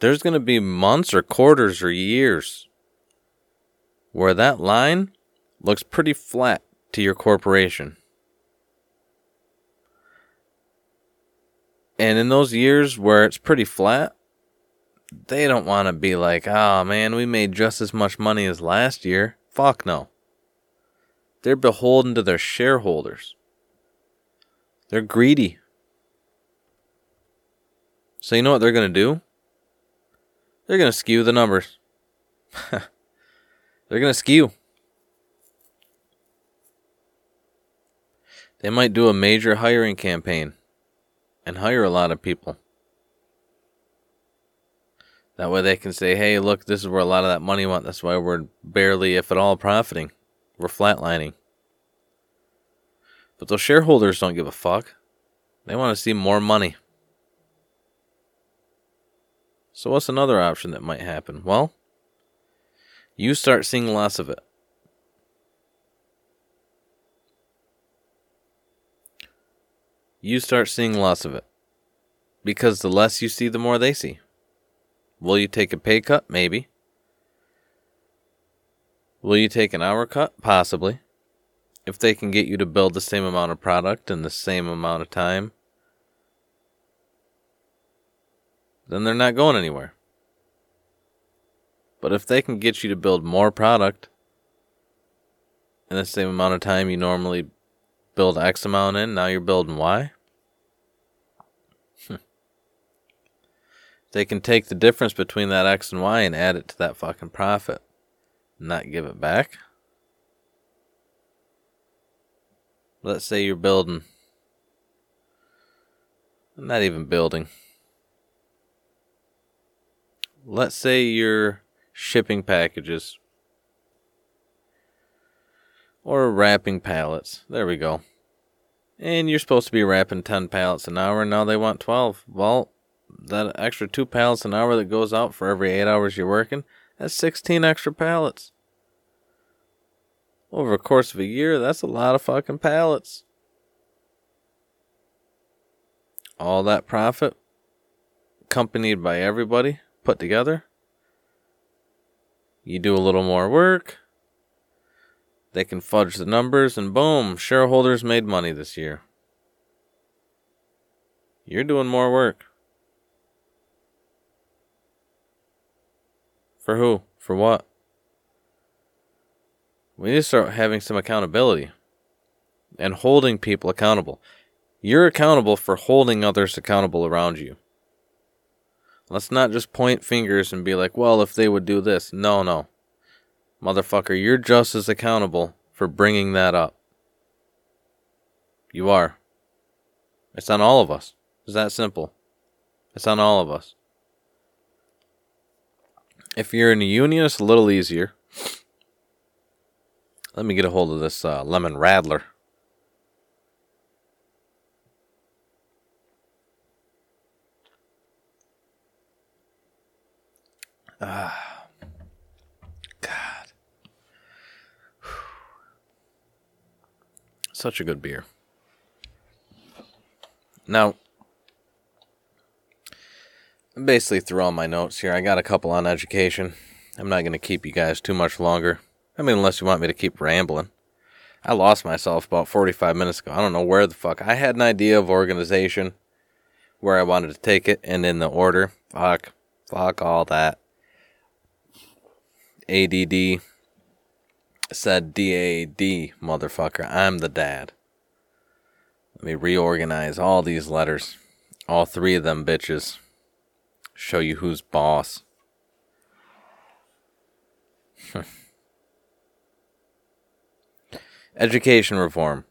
There's going to be months or quarters or years where that line looks pretty flat to your corporation. And in those years where it's pretty flat, they don't want to be like, oh man, we made just as much money as last year. Fuck no. They're beholden to their shareholders. They're greedy. So you know what they're going to do? They're going to skew the numbers. they're going to skew. They might do a major hiring campaign and hire a lot of people That way they can say, hey, look, this is where a lot of that money went. That's why we're barely, if at all, profiting. We're flatlining. But those shareholders don't give a fuck. They want to see more money. So, what's another option that might happen? Well, you start seeing less of it. You start seeing less of it. Because the less you see, the more they see. Will you take a pay cut? Maybe. Will you take an hour cut? Possibly. If they can get you to build the same amount of product in the same amount of time, then they're not going anywhere. But if they can get you to build more product in the same amount of time you normally build X amount in, now you're building Y. Hmm. They can take the difference between that X and Y and add it to that fucking profit, not give it back. Let's say you're building, not even building. Let's say you're shipping packages or wrapping pallets. There we go. And you're supposed to be wrapping 10 pallets an hour, and now they want 12. Well, that extra two pallets an hour that goes out for every eight hours you're working, that's 16 extra pallets. Over a course of a year, that's a lot of fucking pallets. All that profit, accompanied by everybody, put together. You do a little more work. They can fudge the numbers, and boom, shareholders made money this year. You're doing more work. For who? For what? We need to start having some accountability and holding people accountable. You're accountable for holding others accountable around you. Let's not just point fingers and be like, well, if they would do this. No, no. Motherfucker, you're just as accountable for bringing that up. You are. It's on all of us. It's that simple. It's on all of us. If you're in a union, it's a little easier. Let me get a hold of this uh, lemon radler. Ah, God. Such a good beer. Now, basically through all my notes here. I got a couple on education. I'm not going to keep you guys too much longer. I mean, unless you want me to keep rambling. I lost myself about 45 minutes ago. I don't know where the fuck. I had an idea of organization, where I wanted to take it, and in the order. Fuck. Fuck all that. ADD said DAD, motherfucker. I'm the dad. Let me reorganize all these letters. All three of them bitches show you who's boss. Education reform.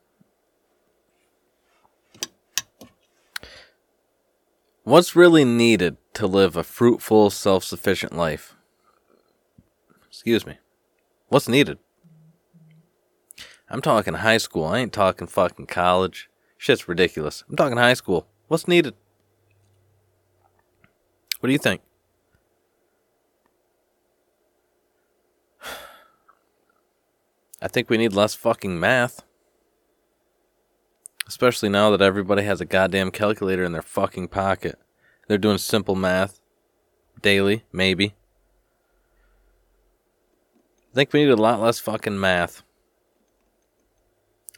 What's really needed to live a fruitful, self sufficient life? Excuse me. What's needed? I'm talking high school. I ain't talking fucking college. Shit's ridiculous. I'm talking high school. What's needed? What do you think? I think we need less fucking math. Especially now that everybody has a goddamn calculator in their fucking pocket. They're doing simple math daily, maybe. I think we need a lot less fucking math.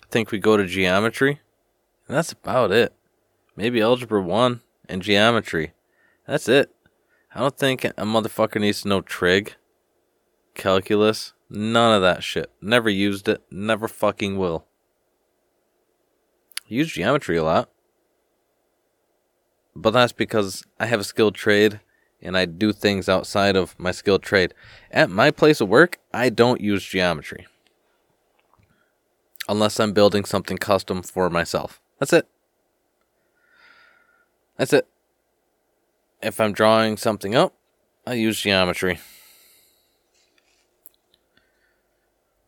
I think we go to geometry, and that's about it. Maybe algebra 1 and geometry. That's it. I don't think a motherfucker needs to know trig, calculus, none of that shit. Never used it, never fucking will. Use geometry a lot. But that's because I have a skilled trade and I do things outside of my skilled trade. At my place of work, I don't use geometry. Unless I'm building something custom for myself. That's it. That's it if I'm drawing something up, I use geometry.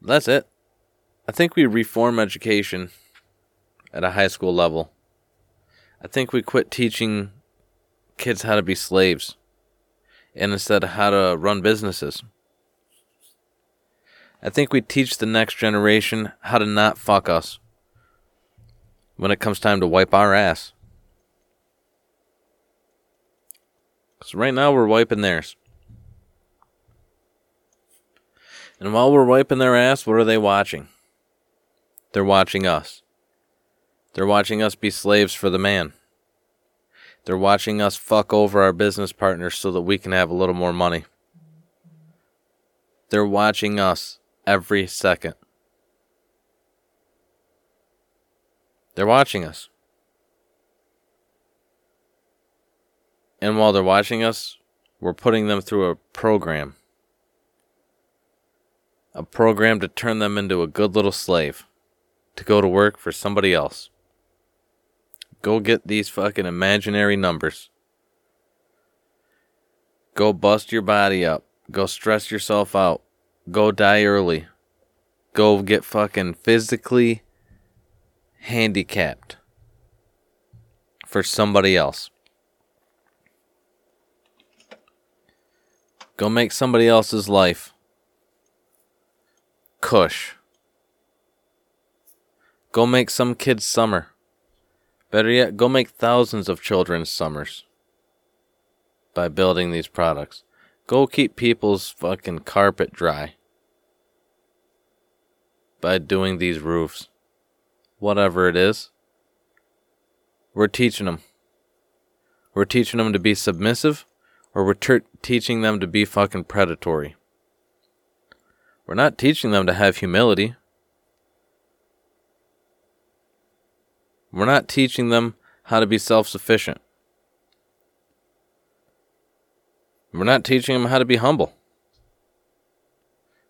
That's it. I think we reform education at a high school level. I think we quit teaching kids how to be slaves and instead how to run businesses. I think we teach the next generation how to not fuck us when it comes time to wipe our ass. Because right now we're wiping theirs. And while we're wiping their ass, what are they watching? They're watching us. They're watching us be slaves for the man. They're watching us fuck over our business partners so that we can have a little more money. They're watching us every second. They're watching us. And while they're watching us, we're putting them through a program. A program to turn them into a good little slave. To go to work for somebody else. Go get these fucking imaginary numbers. Go bust your body up. Go stress yourself out. Go die early. Go get fucking physically handicapped for somebody else. Go make somebody else's life cush. Go make some kid's summer. Better yet, go make thousands of children's summers by building these products. Go keep people's fucking carpet dry by doing these roofs. Whatever it is, we're teaching them. We're teaching them to be submissive, or we're ter- teaching them to be fucking predatory. We're not teaching them to have humility. We're not teaching them how to be self sufficient. We're not teaching them how to be humble.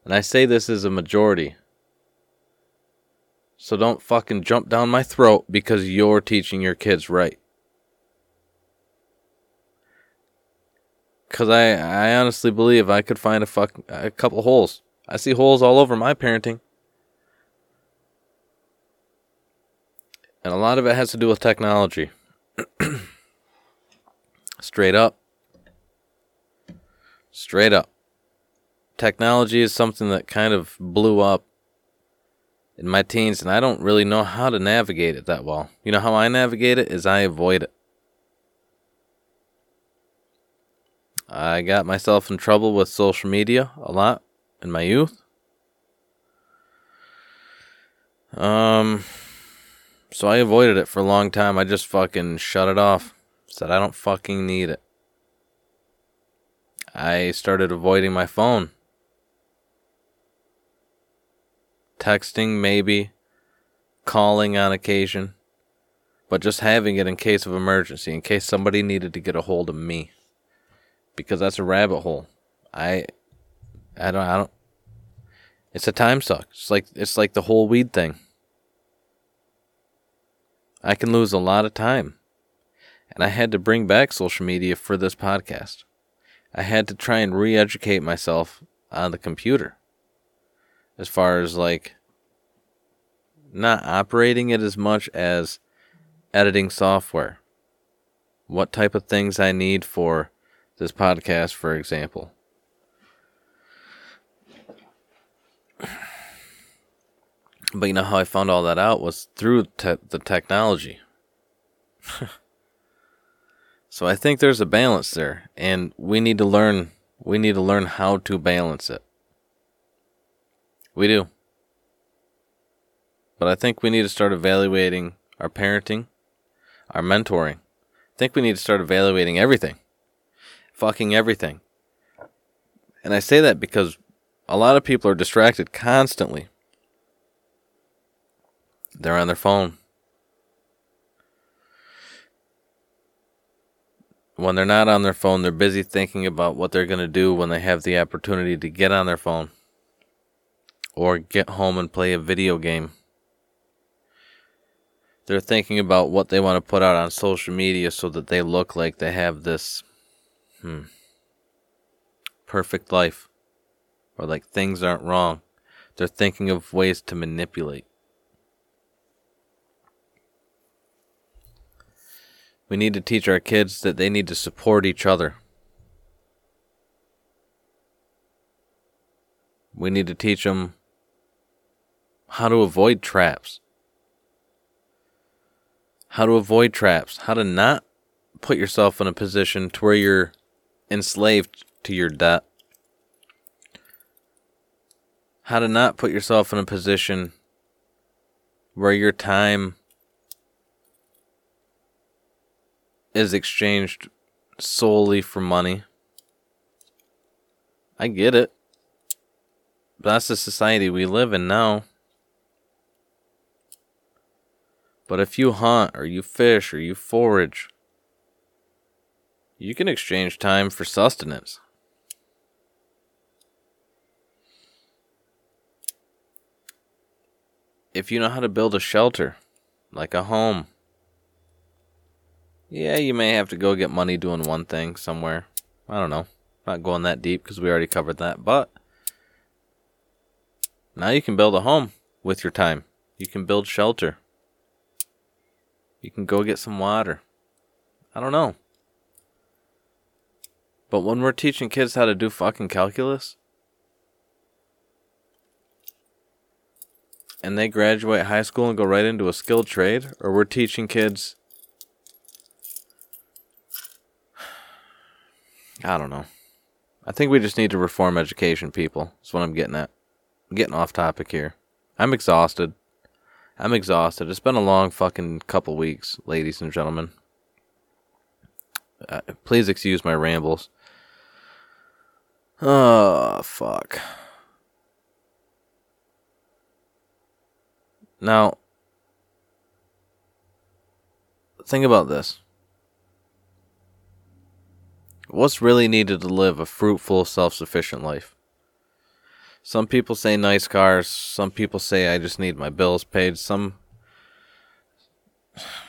And I say this as a majority. So don't fucking jump down my throat because you're teaching your kids right. Cause I, I honestly believe I could find a fuck a couple holes. I see holes all over my parenting. And a lot of it has to do with technology. Straight up. Straight up. Technology is something that kind of blew up in my teens, and I don't really know how to navigate it that well. You know how I navigate it is I avoid it. I got myself in trouble with social media a lot in my youth. Um, so I avoided it for a long time. I just fucking shut it off. Said I don't fucking need it. I started avoiding my phone. Texting, maybe. Calling on occasion. But just having it in case of emergency, in case somebody needed to get a hold of me. Because that's a rabbit hole. I I don't I don't it's a time suck. It's like it's like the whole weed thing. I can lose a lot of time. And I had to bring back social media for this podcast. I had to try and re educate myself on the computer. As far as like not operating it as much as editing software. What type of things I need for this podcast, for example. But you know how I found all that out was through te- the technology. so I think there's a balance there, and we need to learn. We need to learn how to balance it. We do. But I think we need to start evaluating our parenting, our mentoring. I think we need to start evaluating everything. Fucking everything. And I say that because a lot of people are distracted constantly they're on their phone. When they're not on their phone, they're busy thinking about what they're going to do when they have the opportunity to get on their phone or get home and play a video game. They're thinking about what they want to put out on social media so that they look like they have this. Hmm. perfect life or like things aren't wrong. They're thinking of ways to manipulate. We need to teach our kids that they need to support each other. We need to teach them how to avoid traps. How to avoid traps. How to not put yourself in a position to where you're enslaved to your debt. How to not put yourself in a position where your time is exchanged solely for money. I get it. But that's the society we live in now. But if you hunt or you fish or you forage, you can exchange time for sustenance. If you know how to build a shelter, like a home, yeah, you may have to go get money doing one thing somewhere. I don't know. Not going that deep because we already covered that. But now you can build a home with your time. You can build shelter. You can go get some water. I don't know. But when we're teaching kids how to do fucking calculus, and they graduate high school and go right into a skilled trade, or we're teaching kids I don't know. I think we just need to reform education, people. That's what I'm getting at. I'm getting off topic here. I'm exhausted. I'm exhausted. It's been a long fucking couple weeks, ladies and gentlemen. Uh, please excuse my rambles. Oh, fuck. Now, think about this. What's really needed to live a fruitful, self sufficient life? Some people say nice cars. Some people say I just need my bills paid. Some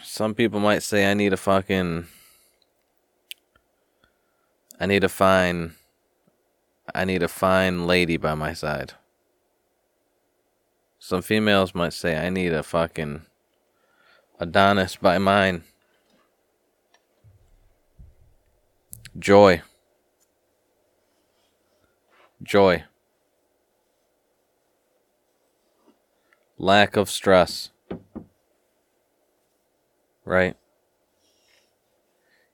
some people might say I need a fucking I need a fine I need a fine lady by my side. Some females might say I need a fucking Adonis by mine. Joy. Joy. Lack of stress. Right?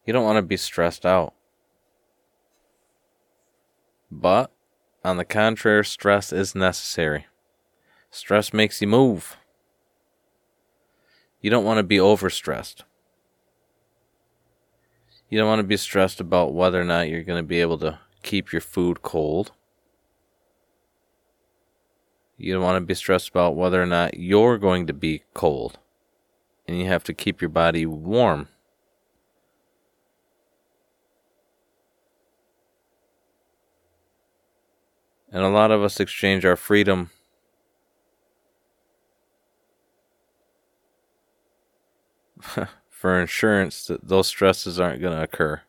You don't want to be stressed out. But, on the contrary, stress is necessary. Stress makes you move. You don't want to be overstressed. You don't want to be stressed about whether or not you're going to be able to keep your food cold. You don't want to be stressed about whether or not you're going to be cold. And you have to keep your body warm. And a lot of us exchange our freedom for insurance that those stresses aren't going to occur.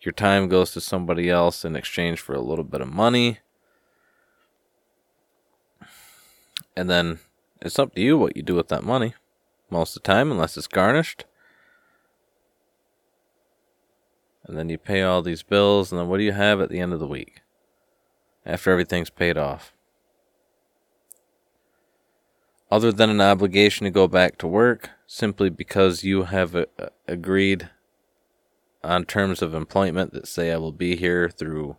Your time goes to somebody else in exchange for a little bit of money. And then it's up to you what you do with that money most of the time, unless it's garnished. And then you pay all these bills, and then what do you have at the end of the week after everything's paid off? Other than an obligation to go back to work, simply because you have uh, agreed on terms of employment that say I will be here through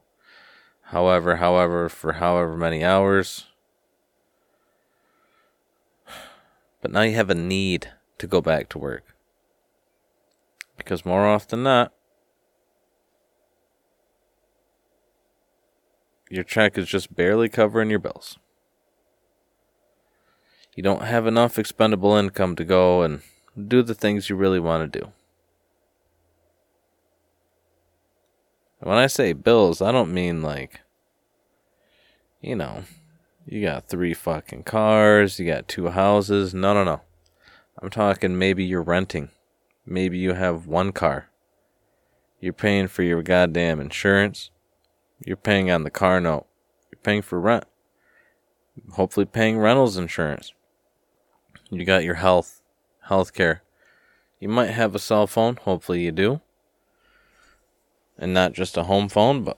however, however, for however many hours. But now you have a need to go back to work. Because more often than not, your check is just barely covering your bills you don't have enough expendable income to go and do the things you really want to do. When I say bills, I don't mean like, you know, you got three fucking cars, you got two houses. No, no, no. I'm talking maybe you're renting. Maybe you have one car. You're paying for your goddamn insurance. You're paying on the car note. You're paying for rent. Hopefully paying rentals insurance. You got your health, health care. You might have a cell phone. Hopefully you do. And not just a home phone, but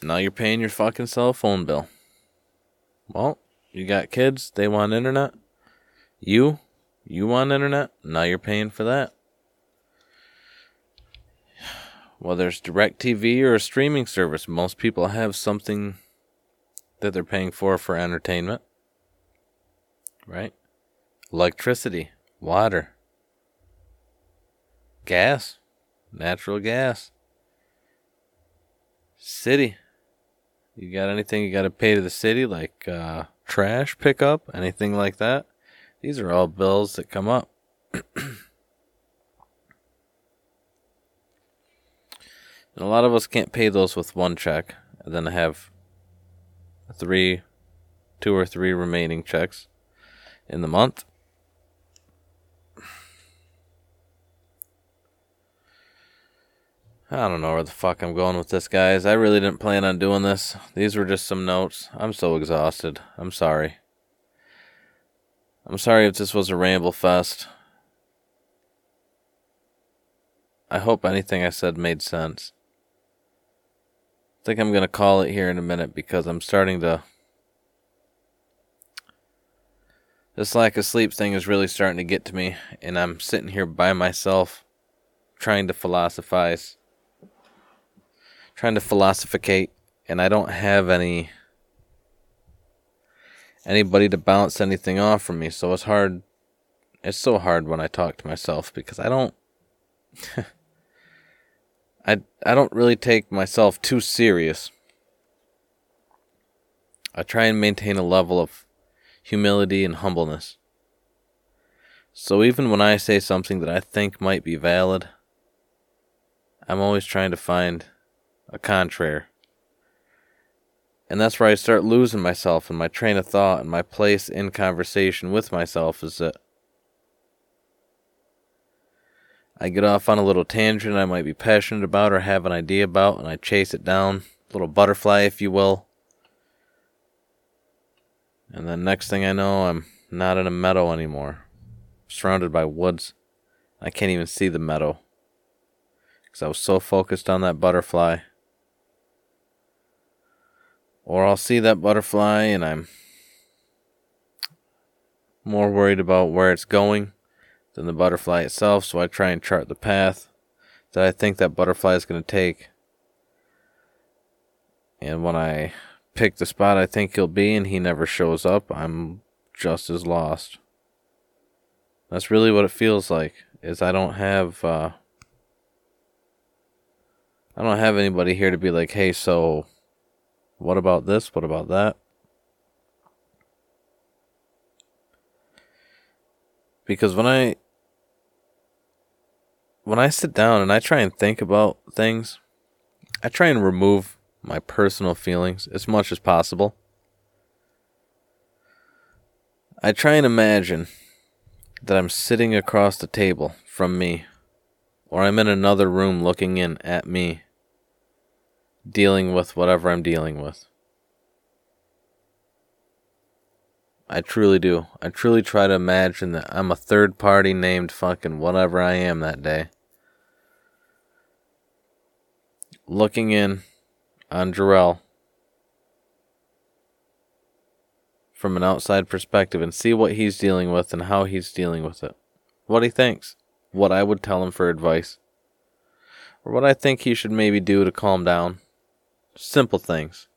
now you're paying your fucking cell phone bill. Well, you got kids, they want internet. You, you want internet, now you're paying for that. Whether it's DirecTV or a streaming service, most people have something that they're paying for for entertainment. Right? Electricity, water, gas, natural gas, city. You got anything you got to pay to the city, like uh, trash pickup, anything like that? These are all bills that come up. and a lot of us can't pay those with one check and then have three, two or three remaining checks in the month. I don't know where the fuck I'm going with this, guys. I really didn't plan on doing this. These were just some notes. I'm so exhausted. I'm sorry. I'm sorry if this was a ramble fest. I hope anything I said made sense. I think I'm going to call it here in a minute because I'm starting to. This lack of sleep thing is really starting to get to me, and I'm sitting here by myself trying to philosophize trying to philosophicate, and I don't have any anybody to bounce anything off from me. So it's hard. It's so hard when I talk to myself because I don't. I I don't really take myself too serious. I try and maintain a level of humility and humbleness. So even when I say something that I think might be valid, I'm always trying to find a contrary. And that's where I start losing myself and my train of thought and my place in conversation with myself is that I get off on a little tangent I might be passionate about or have an idea about, and I chase it down, little butterfly, if you will. And then next thing I know, I'm not in a meadow anymore, I'm surrounded by woods. I can't even see the meadow because I was so focused on that butterfly or I'll see that butterfly and I'm more worried about where it's going than the butterfly itself, so I try and chart the path that I think that butterfly is going to take. And when I pick the spot I think he'll be and he never shows up, I'm just as lost. That's really what it feels like. Is I don't have uh I don't have anybody here to be like, "Hey, so what about this? What about that? Because when I when I sit down and I try and think about things, I try and remove my personal feelings as much as possible. I try and imagine that I'm sitting across the table from me, or I'm in another room looking in at me dealing with whatever I'm dealing with. I truly do. I truly try to imagine that I'm a third party named fucking whatever I am that day. Looking in on Jarrell from an outside perspective and see what he's dealing with and how he's dealing with it. What he thinks. What I would tell him for advice. Or what I think he should maybe do to calm down. Simple things.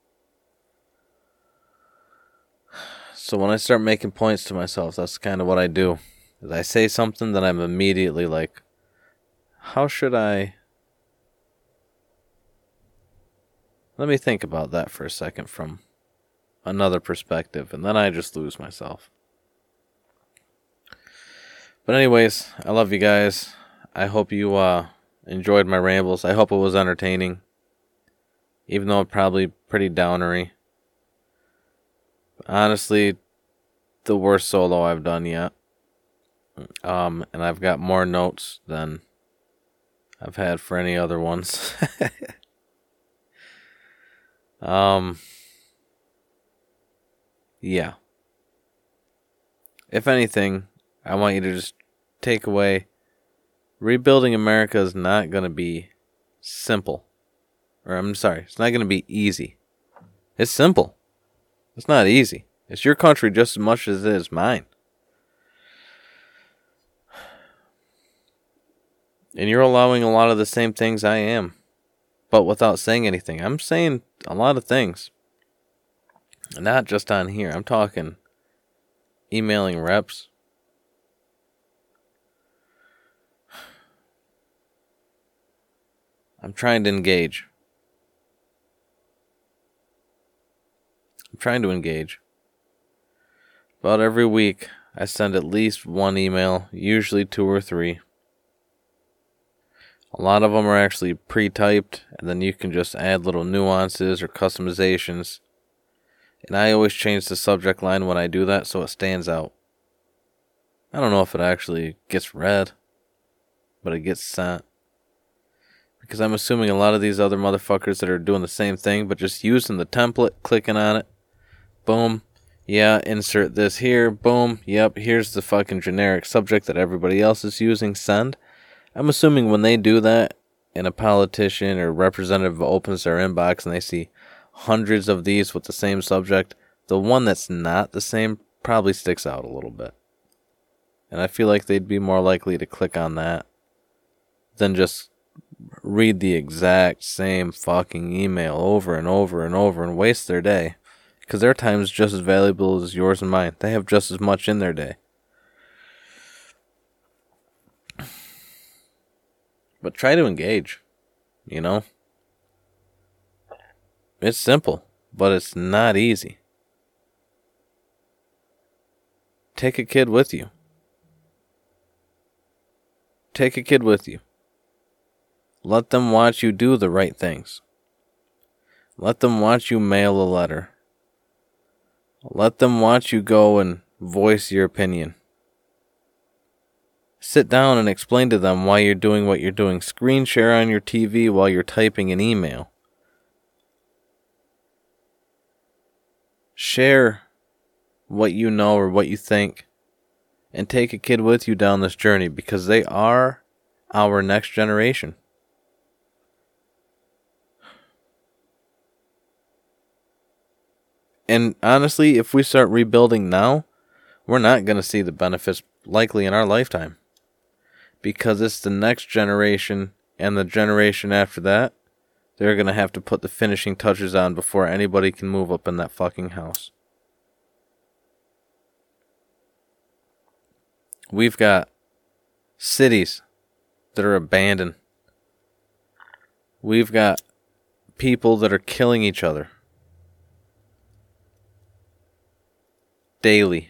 So when I start making points to myself, that's kind of what I do. Is I say something that I'm immediately like, how should I? Let me think about that for a second from another perspective, and then I just lose myself. But anyways, I love you guys. I hope you uh, enjoyed my rambles. I hope it was entertaining even though probably pretty downery. Honestly, the worst solo I've done yet. Um, and I've got more notes than I've had for any other ones. Um, yeah. If anything, I want you to just take away rebuilding America is not going to be simple. Or I'm sorry, it's not going to be easy. It's simple. It's not easy. It's your country just as much as it is mine. And you're allowing a lot of the same things I am, but without saying anything. I'm saying a lot of things. Not just on here. I'm talking emailing reps. I'm trying to engage. I'm trying to engage. About every week, I send at least one email, usually two or three. A lot of them are actually pre typed, and then you can just add little nuances or customizations. And I always change the subject line when I do that so it stands out. I don't know if it actually gets read, but it gets sent. Because I'm assuming a lot of these other motherfuckers that are doing the same thing, but just using the template, clicking on it, boom, yeah, insert this here, boom, yep, here's the fucking generic subject that everybody else is using, send. I'm assuming when they do that, and a politician or representative opens their inbox and they see hundreds of these with the same subject, the one that's not the same probably sticks out a little bit. And I feel like they'd be more likely to click on that than just read the exact same fucking email over and over and over and waste their day. Because their time is just as valuable as yours and mine. They have just as much in their day. But try to engage, you know? It's simple, but it's not easy. Take a kid with you. Take a kid with you. Let them watch you do the right things. Let them watch you mail a letter. Let them watch you go and voice your opinion. Sit down and explain to them why you're doing what you're doing. Screen share on your TV while you're typing an email. Share what you know or what you think and take a kid with you down this journey because they are our next generation. And honestly, if we start rebuilding now, we're not going to see the benefits likely in our lifetime because it's the next generation and the generation after that. They're going to have to put the finishing touches on before anybody can move up in that fucking house. We've got cities that are abandoned. We've got people that are killing each other daily,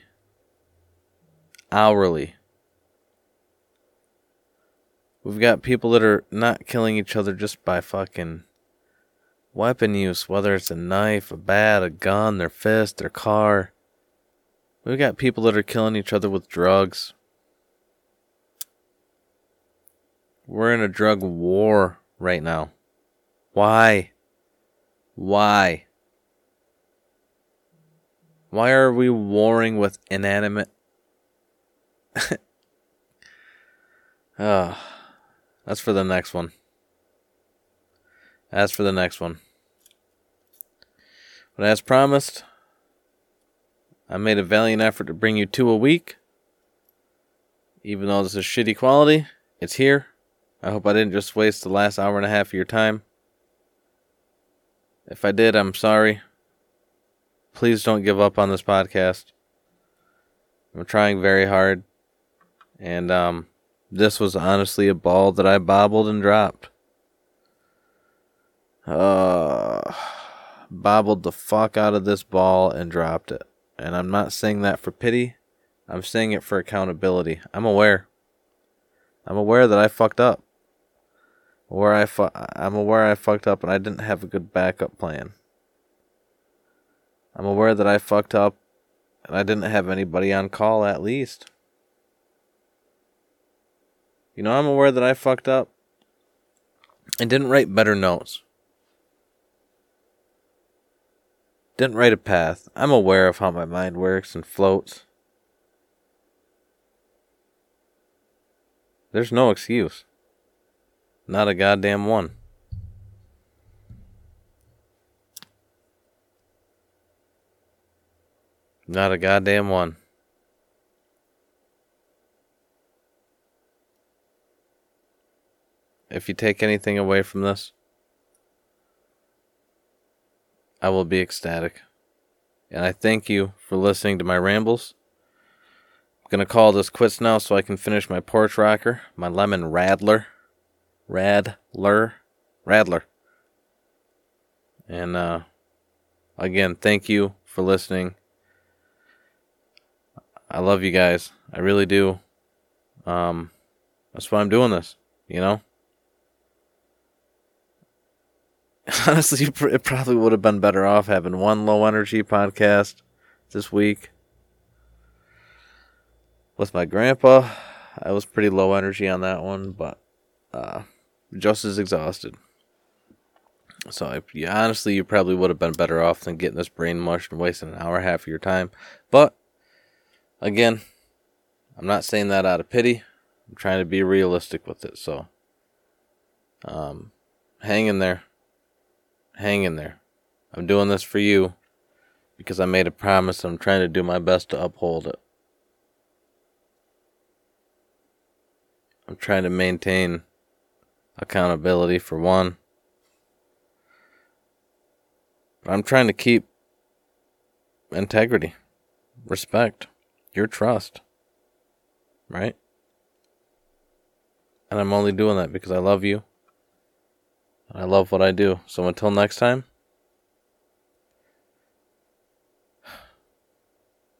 hourly. We've got people that are not killing each other just by fucking weapon use, whether it's a knife, a bat, a gun, their fist, their car. We've got people that are killing each other with drugs. We're in a drug war right now. Why? Why? Why are we warring with inanimate? Ah. That's for the next one. As for the next one. But as promised, I made a valiant effort to bring you two a week. Even though this is shitty quality, it's here. I hope I didn't just waste the last hour and a half of your time. If I did, I'm sorry. Please don't give up on this podcast. I'm trying very hard. And um this was honestly a ball that I bobbled and dropped. Uh, bobbled the fuck out of this ball and dropped it. And I'm not saying that for pity. I'm saying it for accountability. I'm aware. I'm aware that I fucked up. Where I fu- I'm aware I fucked up and I didn't have a good backup plan. I'm aware that I fucked up and I didn't have anybody on call at least. You know, I'm aware that I fucked up and didn't write better notes. Didn't write a path. I'm aware of how my mind works and floats. There's no excuse. Not a goddamn one. Not a goddamn one. If you take anything away from this, I will be ecstatic. And I thank you for listening to my rambles. I'm going to call this quits now so I can finish my porch rocker, my lemon radler. Radler. Radler. And uh, again, thank you for listening. I love you guys. I really do. Um, that's why I'm doing this, you know? honestly, it probably would have been better off having one low energy podcast this week. With my grandpa, I was pretty low energy on that one, but uh, just as exhausted. So, I, yeah, honestly, you probably would have been better off than getting this brain mushed and wasting an hour and a half of your time. But, again, I'm not saying that out of pity. I'm trying to be realistic with it. So, um, hang in there hang in there. I'm doing this for you because I made a promise and I'm trying to do my best to uphold it. I'm trying to maintain accountability for one. But I'm trying to keep integrity, respect, your trust. Right? And I'm only doing that because I love you I love what I do. So until next time,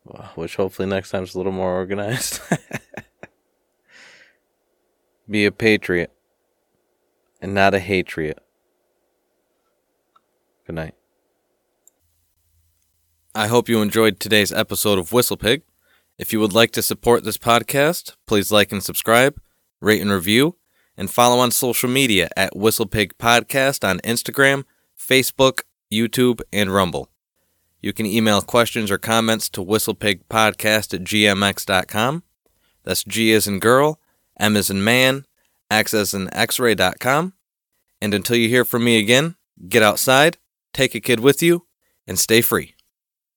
which hopefully next time's a little more organized. Be a patriot and not a hatriot. Good night. I hope you enjoyed today's episode of Whistlepig. If you would like to support this podcast, please like and subscribe, rate and review and follow on social media at Whistlepig Podcast on Instagram, Facebook, YouTube, and Rumble. You can email questions or comments to whistlepigpodcast at gmx.com. That's G as in girl, M as in man, X as in x-ray.com. And until you hear from me again, get outside, take a kid with you, and stay free.